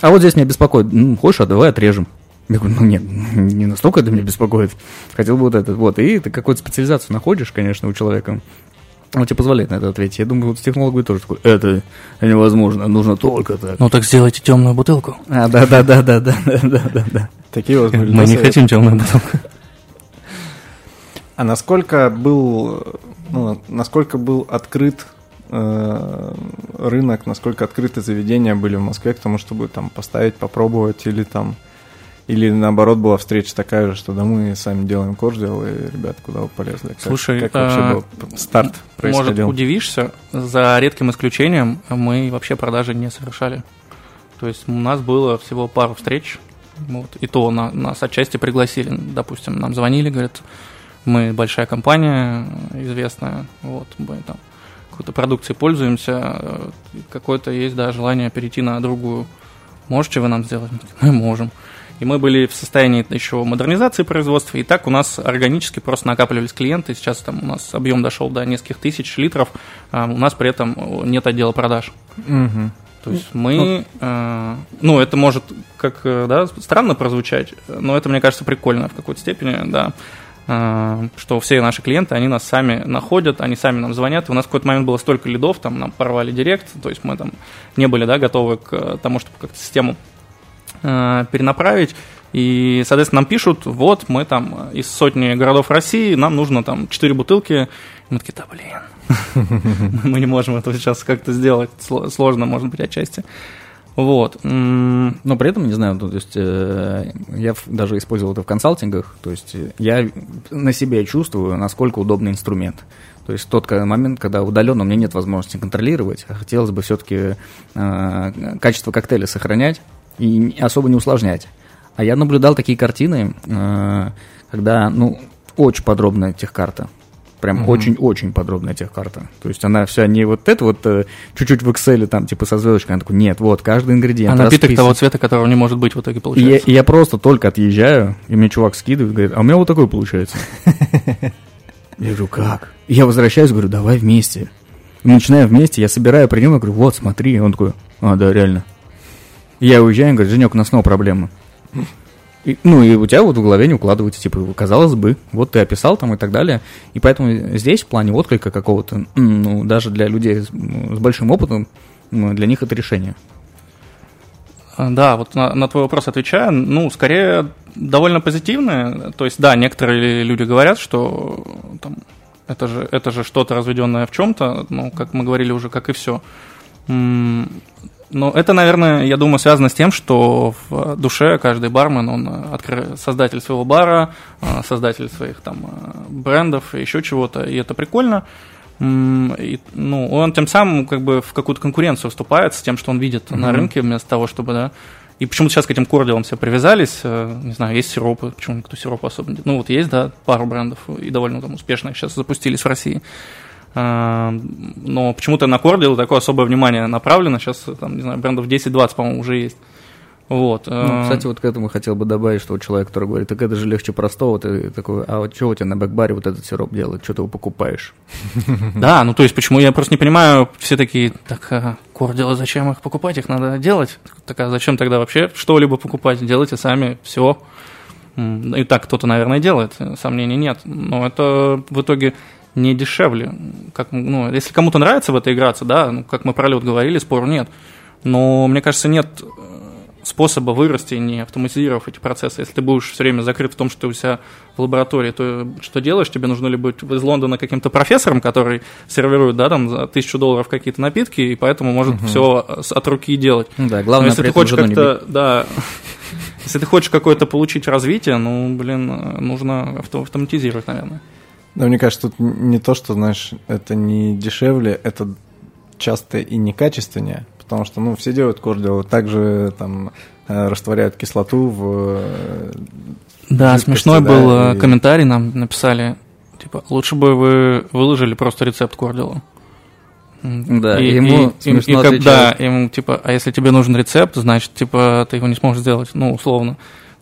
А вот здесь меня беспокоит. Ну, хочешь, а давай отрежем. Я говорю, ну нет, не настолько это меня беспокоит. Хотел бы вот этот. Вот, и ты какую-то специализацию находишь, конечно, у человека. Он тебе позволяет на это ответить. Я думаю, вот технолог будет тоже такой, это невозможно, нужно только так. Ну так сделайте темную бутылку. А, да, да, да, да, да, да, да, да. Такие вот Мы не хотим темную бутылку. А насколько был, ну, насколько был открыт э, рынок, насколько открыты заведения были в Москве к тому, чтобы там поставить, попробовать или там или наоборот была встреча такая же, что да мы сами делаем кордил, и ребят, куда вы полезли? Как, Слушай, как вообще а, был старт происходил? Может, удивишься, за редким исключением мы вообще продажи не совершали. То есть у нас было всего пару встреч, вот, и то на, нас отчасти пригласили. Допустим, нам звонили, говорят, мы большая компания, известная, вот, мы там какой-то продукцией пользуемся, э, какое-то есть, да, желание перейти на другую. Можете вы нам сделать? Мы можем. И мы были в состоянии еще модернизации производства, и так у нас органически просто накапливались клиенты. Сейчас там у нас объем дошел до нескольких тысяч литров, а у нас при этом нет отдела продаж. Угу. То есть мы, ну, э, ну это может как э, да, странно прозвучать, но это мне кажется прикольно в какой-то степени, да. Э, что все наши клиенты, они нас сами находят, они сами нам звонят. И у нас в какой-то момент было столько лидов, там нам порвали директ, то есть мы там не были да, готовы к тому, чтобы как-то систему э, перенаправить. И, соответственно, нам пишут, вот, мы там из сотни городов России, нам нужно там 4 бутылки. И мы такие, да, блин, мы не можем это сейчас как-то сделать, сложно, может быть, отчасти. Вот. Но при этом, не знаю, то есть э, я даже использовал это в консалтингах, то есть я на себе чувствую, насколько удобный инструмент. То есть тот момент, когда удаленно у меня нет возможности контролировать, а хотелось бы все-таки э, качество коктейля сохранять и особо не усложнять. А я наблюдал такие картины, э, когда, ну, очень подробная техкарта. Прям очень-очень mm-hmm. подробная техкарта. То есть она вся не вот это вот э, чуть-чуть в Excel там типа со звездочкой, она такой, нет, вот каждый ингредиент. А напиток того цвета, которого не может быть в итоге получается. И я, я просто только отъезжаю, и мне чувак скидывает, говорит, а у меня вот такой получается. Я говорю, как? я возвращаюсь, говорю, давай вместе. Мы начинаем вместе, я собираю при нем, я говорю, вот, смотри. Он такой, а, да, реально. Я уезжаю, он говорит, Женек, у нас снова проблема. И, ну, и у тебя вот в голове не укладывается, типа, казалось бы, вот ты описал там и так далее. И поэтому здесь, в плане отклика какого-то, ну, даже для людей с, с большим опытом, для них это решение. А, да, вот на, на твой вопрос отвечаю, ну, скорее довольно позитивное. То есть, да, некоторые люди говорят, что там, это же, это же что-то разведенное в чем-то, ну, как мы говорили уже, как и все. Ну, это, наверное, я думаю, связано с тем, что в душе каждый бармен, он э, откры... создатель своего бара, э, создатель своих там э, брендов и еще чего-то, и это прикольно. И, ну, он тем самым как бы в какую-то конкуренцию вступает с тем, что он видит mm-hmm. на рынке, вместо того, чтобы, да, и почему-то сейчас к этим кордилам все привязались. Не знаю, есть сиропы, почему никто сиропы особо не... Ну, вот есть, да, пару брендов, и довольно там успешно их сейчас запустились в России. А, но почему-то на Cordial такое особое внимание направлено. Сейчас, там, не знаю, брендов 10-20, по-моему, уже есть. Вот. Ну, э, кстати, вот к этому хотел бы добавить, что человек, который говорит, так это же легче простого, ты такой, а вот что у тебя на бэкбаре вот этот сироп делает, что ты его покупаешь? Да, ну то есть почему я просто не понимаю, все такие, так, а, кордилы, зачем их покупать, их надо делать. Так а зачем тогда вообще что-либо покупать? Делайте сами все. И так кто-то, наверное, делает, сомнений нет. Но это в итоге не дешевле. Как, ну, если кому-то нравится в это играться, да, ну, как мы про лед говорили, спору нет. Но мне кажется, нет э, способа вырасти, не автоматизировав эти процессы. Если ты будешь все время закрыт в том, что ты у себя в лаборатории, то что делаешь? Тебе нужно ли быть из Лондона каким-то профессором, который сервирует, да, там за тысячу долларов какие-то напитки, и поэтому может угу. все от руки делать. Ну да, главное, Но если ты хочешь как-то, да, если ты хочешь какое-то получить развитие, ну, блин, нужно авто- автоматизировать, наверное. Да, мне кажется, тут не то, что, знаешь, это не дешевле, это часто и некачественнее, потому что, ну, все делают кордиал, также там э, растворяют кислоту в... э, Да, жидкости, смешной да, был э, и- комментарий, нам написали, типа, лучше бы вы выложили просто рецепт кордила. Да, и ему смешно как- Да, ему, типа, а если тебе нужен рецепт, значит, типа, ты его не сможешь сделать, ну, условно.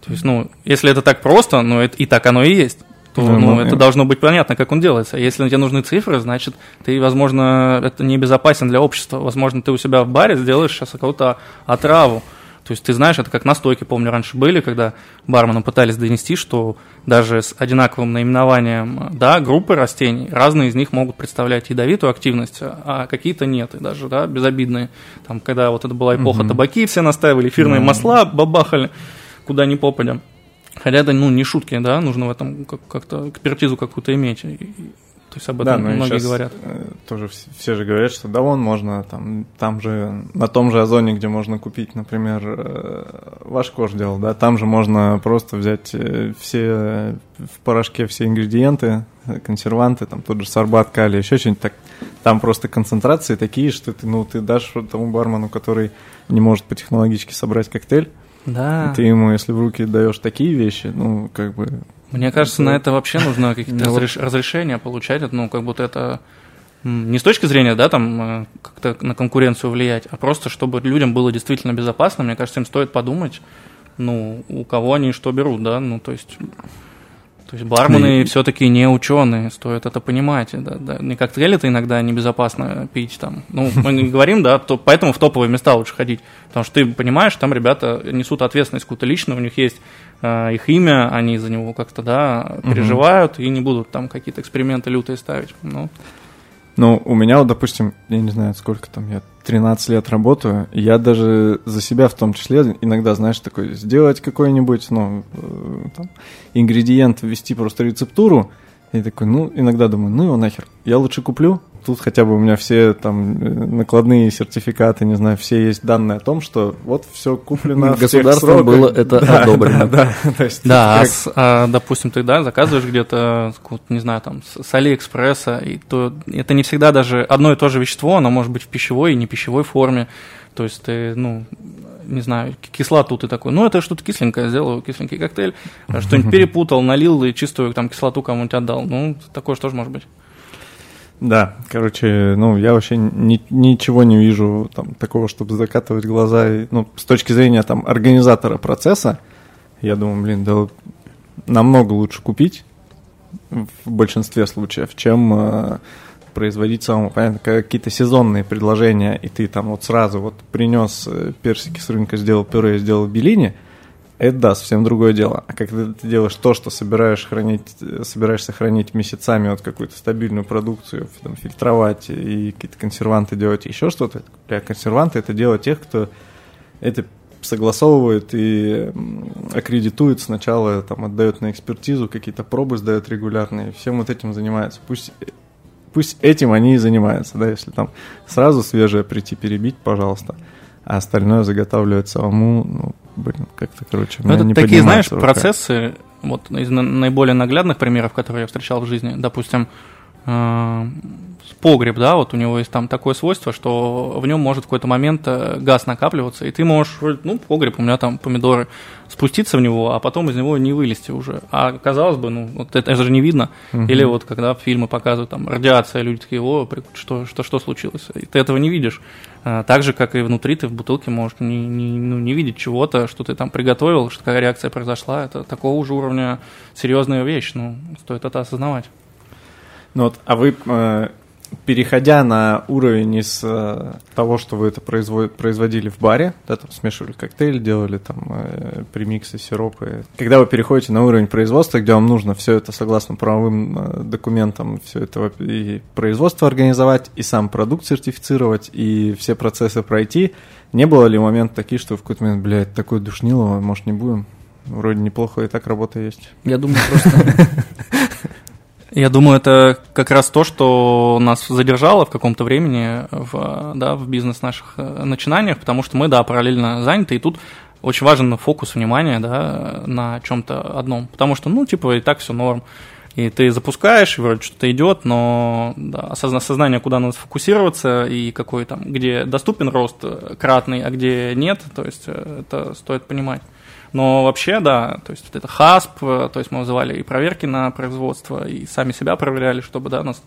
То есть, ну, если это так просто, ну, это, и так оно и есть, то, Да, ну, ну, это должно быть понятно, как он делается. Если тебе нужны цифры, значит, ты, возможно, это небезопасен для общества. Возможно, ты у себя в баре сделаешь сейчас какую-то отраву. То есть ты знаешь, это как настойки, помню, раньше были, когда барменам пытались донести, что даже с одинаковым наименованием да, группы растений, разные из них могут представлять ядовитую активность, а какие-то нет, и даже да, безобидные. Там, когда вот это была эпоха Мгм. табаки, все наставили, эфирные Да. масла бабахали, куда ни попадя. Хотя это, ну, не шутки, да, нужно в этом как- как-то экспертизу какую-то иметь. То есть об этом ну и многие говорят. э, Тоже все, же говорят, что да, вон можно там, там же, на том же Озоне, где можно купить, например, э, ваш кордиал, да, там же можно просто взять э, все в порошке все ингредиенты, консерванты, там тот же сорбат, калий, еще что-нибудь так. Там просто концентрации такие, что ты, ну, ты дашь тому бармену, который не может по-технологически собрать коктейль, Да. ты ему, если в руки даешь такие вещи, ну, как бы, Мне кажется, на это вообще нужно какие-то Ну разрешения получать, это, ну, как будто это не с точки зрения, да, там, э, как-то на конкуренцию влиять, а просто, чтобы людям было действительно безопасно, мне кажется, им стоит подумать, ну, у кого они что берут, да, ну, то есть... То есть бармены И- все-таки не ученые, стоит это понимать. Да, да. Не коктейли-то иногда небезопасно пить там. Ну, мы не говорим, да, то, поэтому в топовые места лучше ходить. Потому что ты понимаешь, там ребята несут ответственность какую-то личную, у них есть э, их имя, они за него как-то, да, переживают и не будут там какие-то эксперименты лютые ставить. Ну, Ну, у меня вот, допустим, я не знаю, сколько там, я 13 лет работаю, и я даже за себя в том числе иногда, знаешь, такой, сделать какой-нибудь, ну, э, там, ингредиент, ввести просто рецептуру, и такой, ну, иногда думаю, ну его нахер, я лучше куплю, тут хотя бы у меня все там э, накладные сертификаты, не знаю, все есть данные о том, что вот все куплено в тех Государством было это Да, одобрено. Да, да, то есть да, а как- с- а, допустим, ты, да, заказываешь где-то, не знаю, там, с, Алиэкспресса, и то это не всегда даже одно и то же вещество, оно может быть в пищевой и не пищевой форме. То есть ты, ну, не знаю, ки- кислоту ты такой, ну, это что-то кисленькое, сделаю кисленький коктейль, а что-нибудь перепутал, налил и чистую там кислоту кому-нибудь отдал. Ну, такое же тоже может быть. Да, короче, ну, я вообще ни- ничего не вижу там такого, чтобы закатывать глаза. И, ну, с точки зрения там организатора процесса, я думаю, блин, да намного лучше купить в большинстве случаев, чем э, производить самому. Понятно, какие-то сезонные предложения, и ты там вот сразу вот принес э, персики с рынка, сделал пюре, сделал белини, это да, совсем другое дело. А когда ты делаешь то, что собираешь хранить, собираешься хранить месяцами вот какую-то стабильную продукцию, там, фильтровать и какие-то консерванты делать, еще что-то, бля, консерванты это дело тех, кто это согласовывает и аккредитует сначала, там, отдает на экспертизу, какие-то пробы сдает регулярные, всем вот этим занимается. Пусть, пусть этим они и занимаются, да, если там сразу свежее прийти перебить, пожалуйста, а остальное заготавливать самому, ну, блин, как-то, короче, Ну, меня это не такие, знаешь, рука. процессы, вот из на- наиболее наглядных примеров, которые я встречал в жизни, допустим, погреб, да, вот у него есть там такое свойство, что в нем может в какой-то момент э, газ накапливаться, и ты можешь, ну, погреб, у меня там помидоры, спуститься в него, а потом из него не вылезти уже. А казалось бы, ну, вот это, это же не видно. Угу. Или вот когда фильмы показывают там радиация, люди такие, о, что, что, что случилось? И ты этого не видишь. А, так же, как и внутри, ты в бутылке можешь не, не, ну, не видеть чего-то, что ты там приготовил, что какая реакция произошла. Это такого же уровня серьезная вещь, ну, стоит это осознавать. Ну вот, а вы э, переходя на уровень из э, того, что вы это производ, производили в баре, да, там смешивали коктейль, делали там э, премиксы, сиропы. Когда вы переходите на уровень производства, где вам нужно все это согласно правовым э, документам, все это и производство организовать, и сам продукт сертифицировать, и все процессы пройти, не было ли момент такие, что в какой-то момент, блядь, такой душнило, может, не будем? Вроде неплохо и так работа есть. Я думаю, просто Я думаю, это как раз то, что нас задержало в каком-то времени в, да, в бизнес наших э, начинаниях, потому что мы, да, параллельно заняты, и тут очень важен фокус внимания, да, на чем-то одном, потому что, ну, типа, и так все норм. И ты запускаешь, и вроде что-то идет, но да, осознание, куда надо сфокусироваться, и какой там, где доступен рост кратный, а где нет, то есть э, это стоит понимать. Но вообще, да, то есть вот это ХАСП, то есть мы вызывали и проверки на производство, и сами себя проверяли, чтобы, да, нас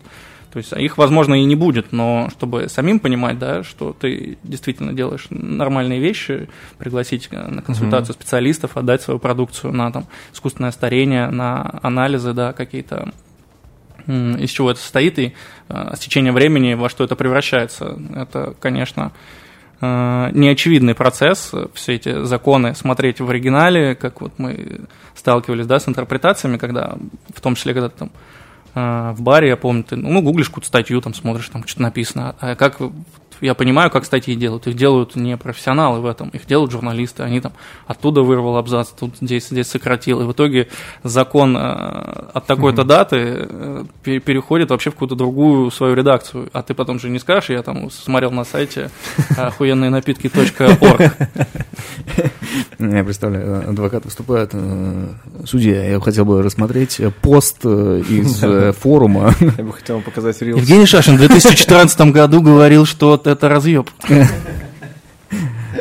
то есть их, возможно, и не будет, но чтобы самим понимать, да, что ты действительно делаешь нормальные вещи, пригласить э, на консультацию mm-hmm. специалистов, отдать свою продукцию на там искусственное старение, на анализы, да, какие-то из чего это состоит и э, с течением времени во что это превращается. Это, конечно, Э, неочевидный процесс, все эти законы смотреть в оригинале, как вот мы сталкивались, да, с интерпретациями, когда, в том числе, когда там э, в баре, я помню, ты, ну, гуглишь какую-то статью, там смотришь, там что-то написано, а как я понимаю, как статьи делают. Их делают не профессионалы в этом, их делают журналисты. Они там оттуда вырвал абзац, тут здесь, здесь сократил. И в итоге закон э, от такой-то даты э, переходит вообще в какую-то другую свою редакцию. А ты потом же не скажешь, я там смотрел на сайте охуенные напитки.орг. Я представляю, адвокат выступает, э, судья, я хотел бы рассмотреть пост из форума. Я бы хотел показать рилс. Евгений Шашин в 2014 году говорил, что это разъеб.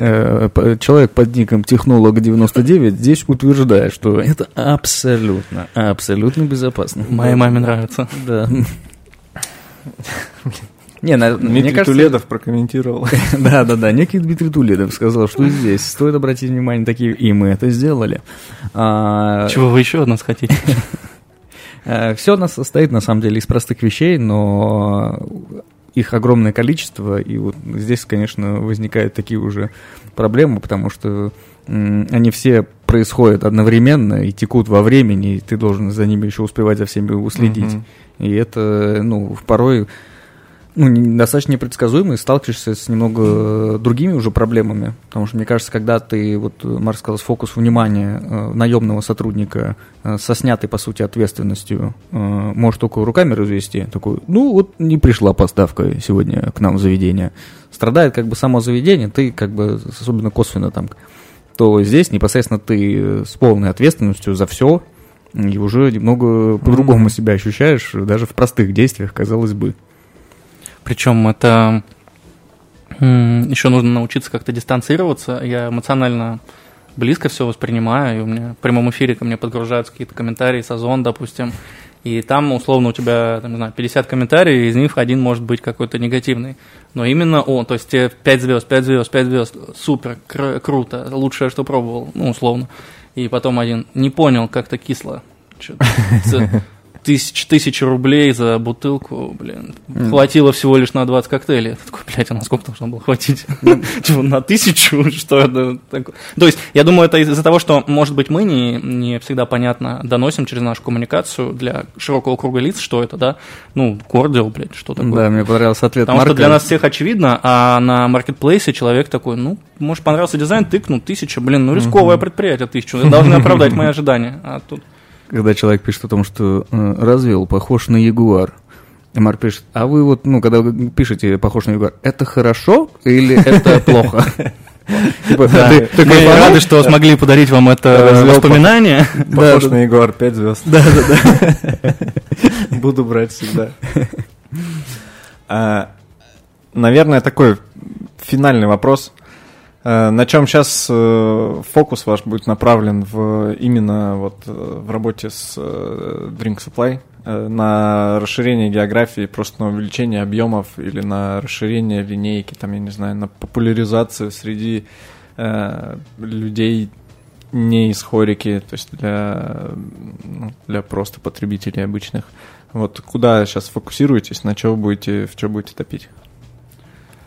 Э, человек под ником Технолог 99 здесь утверждает, что это абсолютно, абсолютно безопасно. Моей маме нравится. Да. Не, на, Дмитрий мне кажется... Туледов прокомментировал. да, да, да. Некий Дмитрий Туледов сказал, что здесь стоит обратить внимание такие, и мы это сделали. А... Чего вы еще от нас хотите? Э, Все у нас состоит, на самом деле, из простых вещей, но их огромное количество, и вот здесь, конечно, возникают такие уже проблемы, потому что они все происходят одновременно и текут во времени, и ты должен за ними еще успевать за всеми уследить. Uh-huh. И это, ну, порой ну, достаточно непредсказуемый, сталкиваешься с немного другими уже проблемами, потому что, мне кажется, когда ты, вот Марк сказал, фокус внимания э, наемного сотрудника э, со снятой, по сути, ответственностью э, может только руками развести, такой, ну, вот не пришла поставка сегодня к нам в заведение. Страдает как бы само заведение, ты как бы особенно косвенно там, то здесь непосредственно ты с полной ответственностью за все, и уже немного по-другому mm-hmm. себя ощущаешь, даже в простых действиях, казалось бы. Причем это еще нужно научиться как-то дистанцироваться. Я эмоционально близко все воспринимаю, и у меня в прямом эфире ко мне подгружаются какие-то комментарии, сазон, допустим, и там, условно, у тебя, там, не знаю, 50 комментариев, из них один может быть какой-то негативный. Но именно он, то есть тебе 5 звезд, 5 звезд, 5 звезд, супер, кр- круто, лучшее, что пробовал, ну, условно. И потом один, не понял, как-то кисло. Тысяч, тысячи рублей за бутылку, блин, mm. хватило всего лишь на 20 коктейлей. Я такой, блядь, а на сколько должно было хватить? Типа на тысячу? Что это такое? То есть, я думаю, это из-за того, что, может быть, мы не, не всегда понятно доносим через нашу коммуникацию для широкого круга лиц, что это, да? Ну, кордил, блядь, что такое? Да, мне понравился ответ Потому что для нас всех очевидно, а на маркетплейсе человек такой, ну, может, понравился дизайн, тыкнул, тысяча, блин, ну, рисковое предприятие, тысячу, должны оправдать мои ожидания. А тут когда человек пишет о том, что э, развел похож на ягуар. И Марк пишет, а вы вот, ну, когда вы пишете похож на ягуар, это хорошо или это плохо? Типа, Да. ты- ты Мы рады, что смогли подарить вам это воспоминание. Похож на Егор, 5 звезд. Да, да, да. Буду брать всегда. А, Наверное, такой финальный вопрос. А, На чем сейчас фокус ваш будет направлен в именно вот э, в работе с э, Drink Supply? Э, На расширение географии, просто на увеличение объемов или на расширение линейки, там, я не знаю, на популяризацию среди э, людей не из хорики, то есть для, ну, для просто потребителей обычных. Вот куда сейчас фокусируетесь, на что будете, в что будете топить?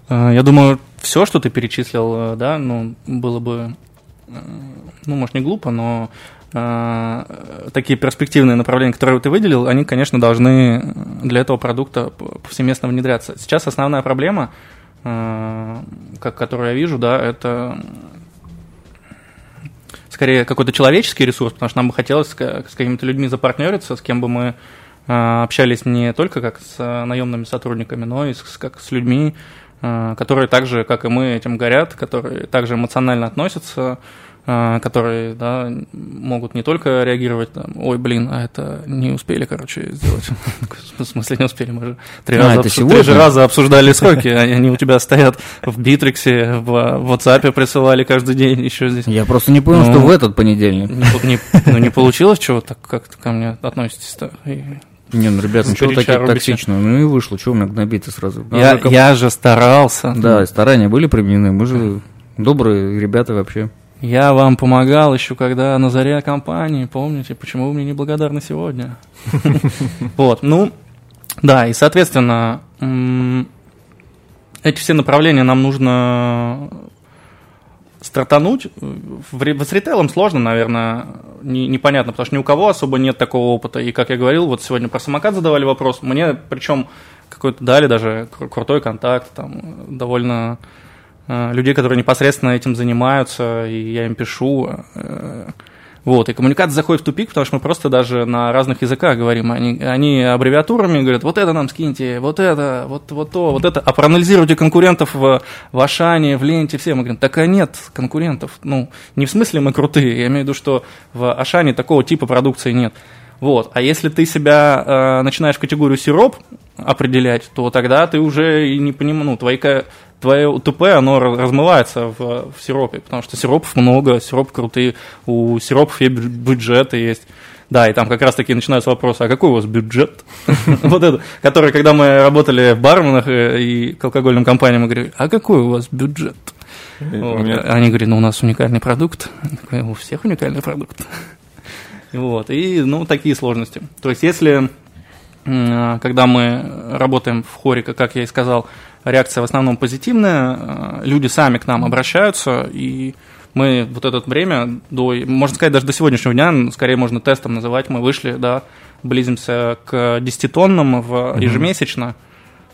Э, Я думаю, все, что ты перечислил, э, да, ну, было бы, э, ну, может, не глупо, но э, такие перспективные направления, которые ты выделил, они, конечно, должны для этого продукта повсеместно внедряться. Сейчас основная проблема, э, как, которую я вижу, да, это скорее какой-то человеческий ресурс, потому что нам бы хотелось с, ка- с какими-то людьми запартнериться, с кем бы мы э, общались не только как с наемными сотрудниками, но и с, как с людьми, которые так же, как и мы, этим горят, которые также эмоционально относятся, э, которые да, могут не только реагировать, там, ой, блин, а это не успели, короче, сделать. В смысле не успели, мы же три А, раза, это обсу- три же раза обсуждали сроки, а они у тебя стоят в Битриксе, в WhatsApp присылали каждый день, еще здесь. Я просто не понял, Ну. что в этот понедельник. Не, по- не- ну, не получилось чего, так как ко мне относитесь-то? И- Не, ну, ребят, ну что такие токсичные? Ну и вышло, что у меня гнобить сразу? Я, Надо я же старался. Да, старания были применены, мы же добрые ребята вообще. Я вам помогал еще, когда на заре компании, помните, почему вы мне не благодарны сегодня? Вот, ну, да, и, соответственно, эти все направления нам нужно стартануть. Ре- С ритейлом сложно, наверное, не- непонятно, потому что ни у кого особо нет такого опыта. И, как я говорил, вот сегодня про самокат задавали вопрос. Мне, причем, какой-то дали даже кру- крутой контакт, там, довольно э, людей, которые непосредственно этим занимаются, и я им пишу. э, Вот, и коммуникация заходит в тупик, потому что мы просто даже на разных языках говорим. Они, они аббревиатурами говорят, вот это нам скиньте, вот это, вот, вот то, вот это. А проанализируйте конкурентов в, в Ашане, в Ленте, все. Мы говорим, так а нет конкурентов. Ну, не в смысле мы крутые, я имею в виду, что в Ашане такого типа продукции нет. Вот. А если ты себя э, начинаешь в категорию сироп определять, то тогда ты уже и не понимаешь, ну, твои, твое УТП, оно раз- размывается в, в сиропе, потому что сиропов много, сироп крутые, у сиропов есть бю- бюджеты есть. Да, и там как раз таки начинаются вопросы, а какой у вас бюджет? Вот это, который, когда мы работали в барменах э, и к алкогольным компаниям, мы говорили, а какой у вас бюджет? Меня- Они говорят, ну у нас уникальный продукт. У всех уникальный продукт. Вот, и, ну, такие сложности. То есть, если, когда мы работаем в Хорика, как я и сказал, реакция в основном позитивная, э, люди сами к нам обращаются, и мы вот это время, до, можно сказать, даже до сегодняшнего дня, скорее можно тестом называть, мы вышли, да, близимся к 10-тоннам в ежемесячно.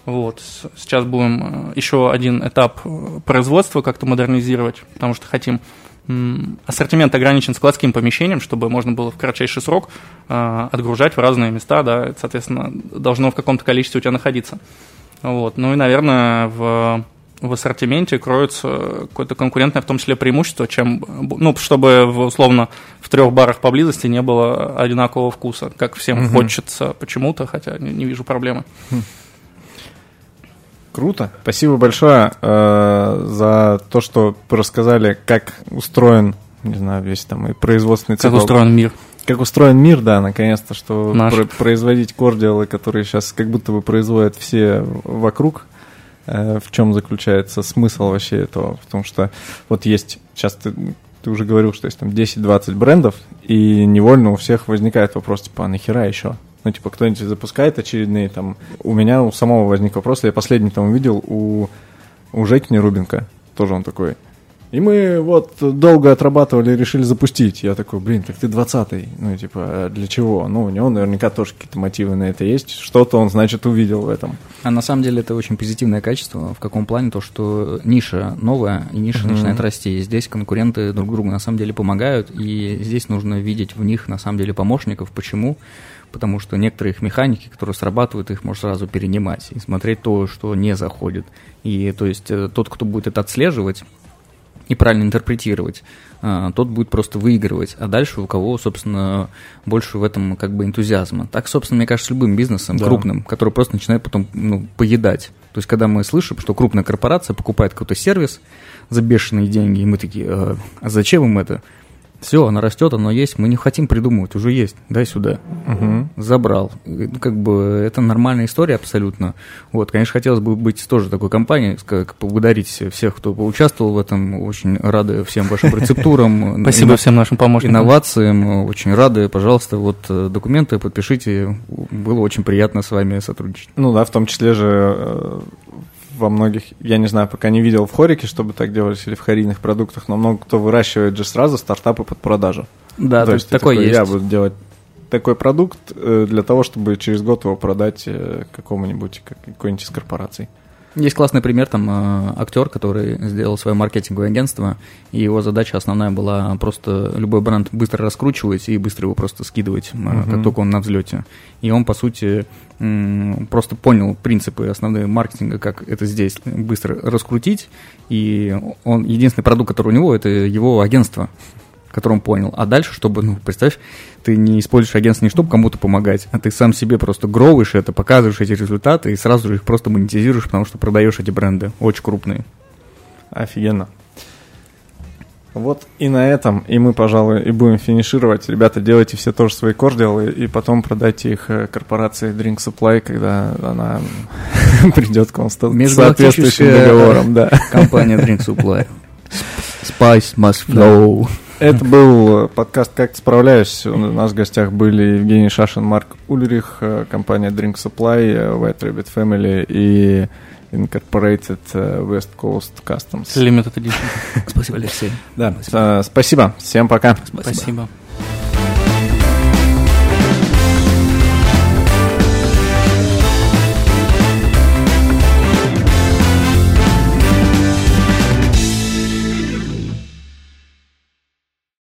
Вот. Сейчас будем э, еще один этап э, производства как-то модернизировать, потому что хотим ассортимент ограничен складским помещением, чтобы можно было в кратчайший срок э, отгружать в разные места, да, это, соответственно, должно в каком-то количестве у тебя находиться. Вот. Ну и, наверное, в, в ассортименте кроется какое-то конкурентное, в том числе, преимущество, чем, ну, чтобы, условно, в трех барах поблизости не было одинакового вкуса, как всем хочется почему-то, хотя не, не вижу проблемы. Круто. Спасибо большое э, за то, что рассказали, как устроен, не знаю, весь там и производственный Как цикл. устроен мир. Как устроен мир, да, наконец-то, что Наш. про- производить кордиалы, которые сейчас как будто бы производят все вокруг. Э, в чем заключается смысл вообще этого? Потому что вот есть, сейчас ты, ты уже говорил, что есть там 10-20 брендов, и невольно у всех возникает вопрос, типа, а нахера еще? Ну, типа, кто-нибудь запускает очередные там... У меня у самого возник вопрос, я последний там увидел у, у Жеки Нерубенко, тоже он такой. И мы вот долго отрабатывали, решили запустить. Я такой, блин, так ты 20-й. Ну, типа, а для чего? Ну, у него наверняка тоже какие-то мотивы на это есть. Что-то он, значит, увидел в этом. А на самом деле это очень позитивное качество. В каком плане? То, что ниша новая, и ниша Мгм. начинает расти. И здесь конкуренты друг другу на самом деле помогают, и здесь нужно видеть в них на самом деле помощников. Почему? Потому что некоторые их механики, которые срабатывают, их можно сразу перенимать и смотреть то, что не заходит. И то есть э, тот, кто будет это отслеживать, и правильно интерпретировать, а, тот будет просто выигрывать, а дальше у кого, собственно, больше в этом как бы энтузиазма. Так, собственно, мне кажется, любым бизнесом Да. крупным, который просто начинает потом ну, поедать. То есть, когда мы слышим, что крупная корпорация покупает какой-то сервис за бешеные деньги, и мы такие, «А, а зачем им это? Все, оно растет, оно есть, мы не хотим придумывать, уже есть, дай сюда Мгм. забрал. Ну, как бы это нормальная история абсолютно. Вот, конечно, хотелось бы быть тоже такой компанией, как поблагодарить всех, кто поучаствовал в этом. Очень рады всем вашим рецептурам. Спасибо всем нашим помощникам. Инновациям, очень рады. Пожалуйста, вот э, документы подпишите. Было очень приятно с вами сотрудничать. Ну да, в том числе же э, во многих, я не знаю, пока не видел в хорике, чтобы так делались, или в харийных продуктах, но много кто выращивает же сразу стартапы под продажу. Да, то, есть такой такой, есть. я буду делать такой продукт э, для того, чтобы через год его продать э, какому-нибудь, как- какой-нибудь из корпораций. Есть классный пример, там э, актер, который сделал свое маркетинговое агентство, и его задача основная была просто любой бренд быстро раскручивать и быстро его просто скидывать, э, как только он на взлете. И он, по сути, просто понял принципы основные маркетинга, как это здесь быстро раскрутить, и он единственный продукт, который у него, это его агентство который он понял. А дальше, чтобы, ну, представь, ты не используешь агентство не чтобы кому-то помогать, а ты сам себе просто гроуешь это, показываешь эти результаты и сразу же их просто монетизируешь, потому что продаешь эти бренды, очень крупные. Офигенно. Вот и на этом, и мы, пожалуй, и будем финишировать. Ребята, делайте все тоже свои кордиалы, и потом продайте их э, корпорации Drink Supply, когда она придет к вам с соответствующим договором. Да. Компания Drink Supply. Spice must flow. Это был э, подкаст «Как ты справляешься?». У нас в гостях были Евгений Шашин, Марк Ульрих, э, компания Drink Supply, э, White Rabbit Family и Incorporated West Coast Customs. Limited Edition. Спасибо, Алексей. Да, спасибо. Всем пока. Спасибо.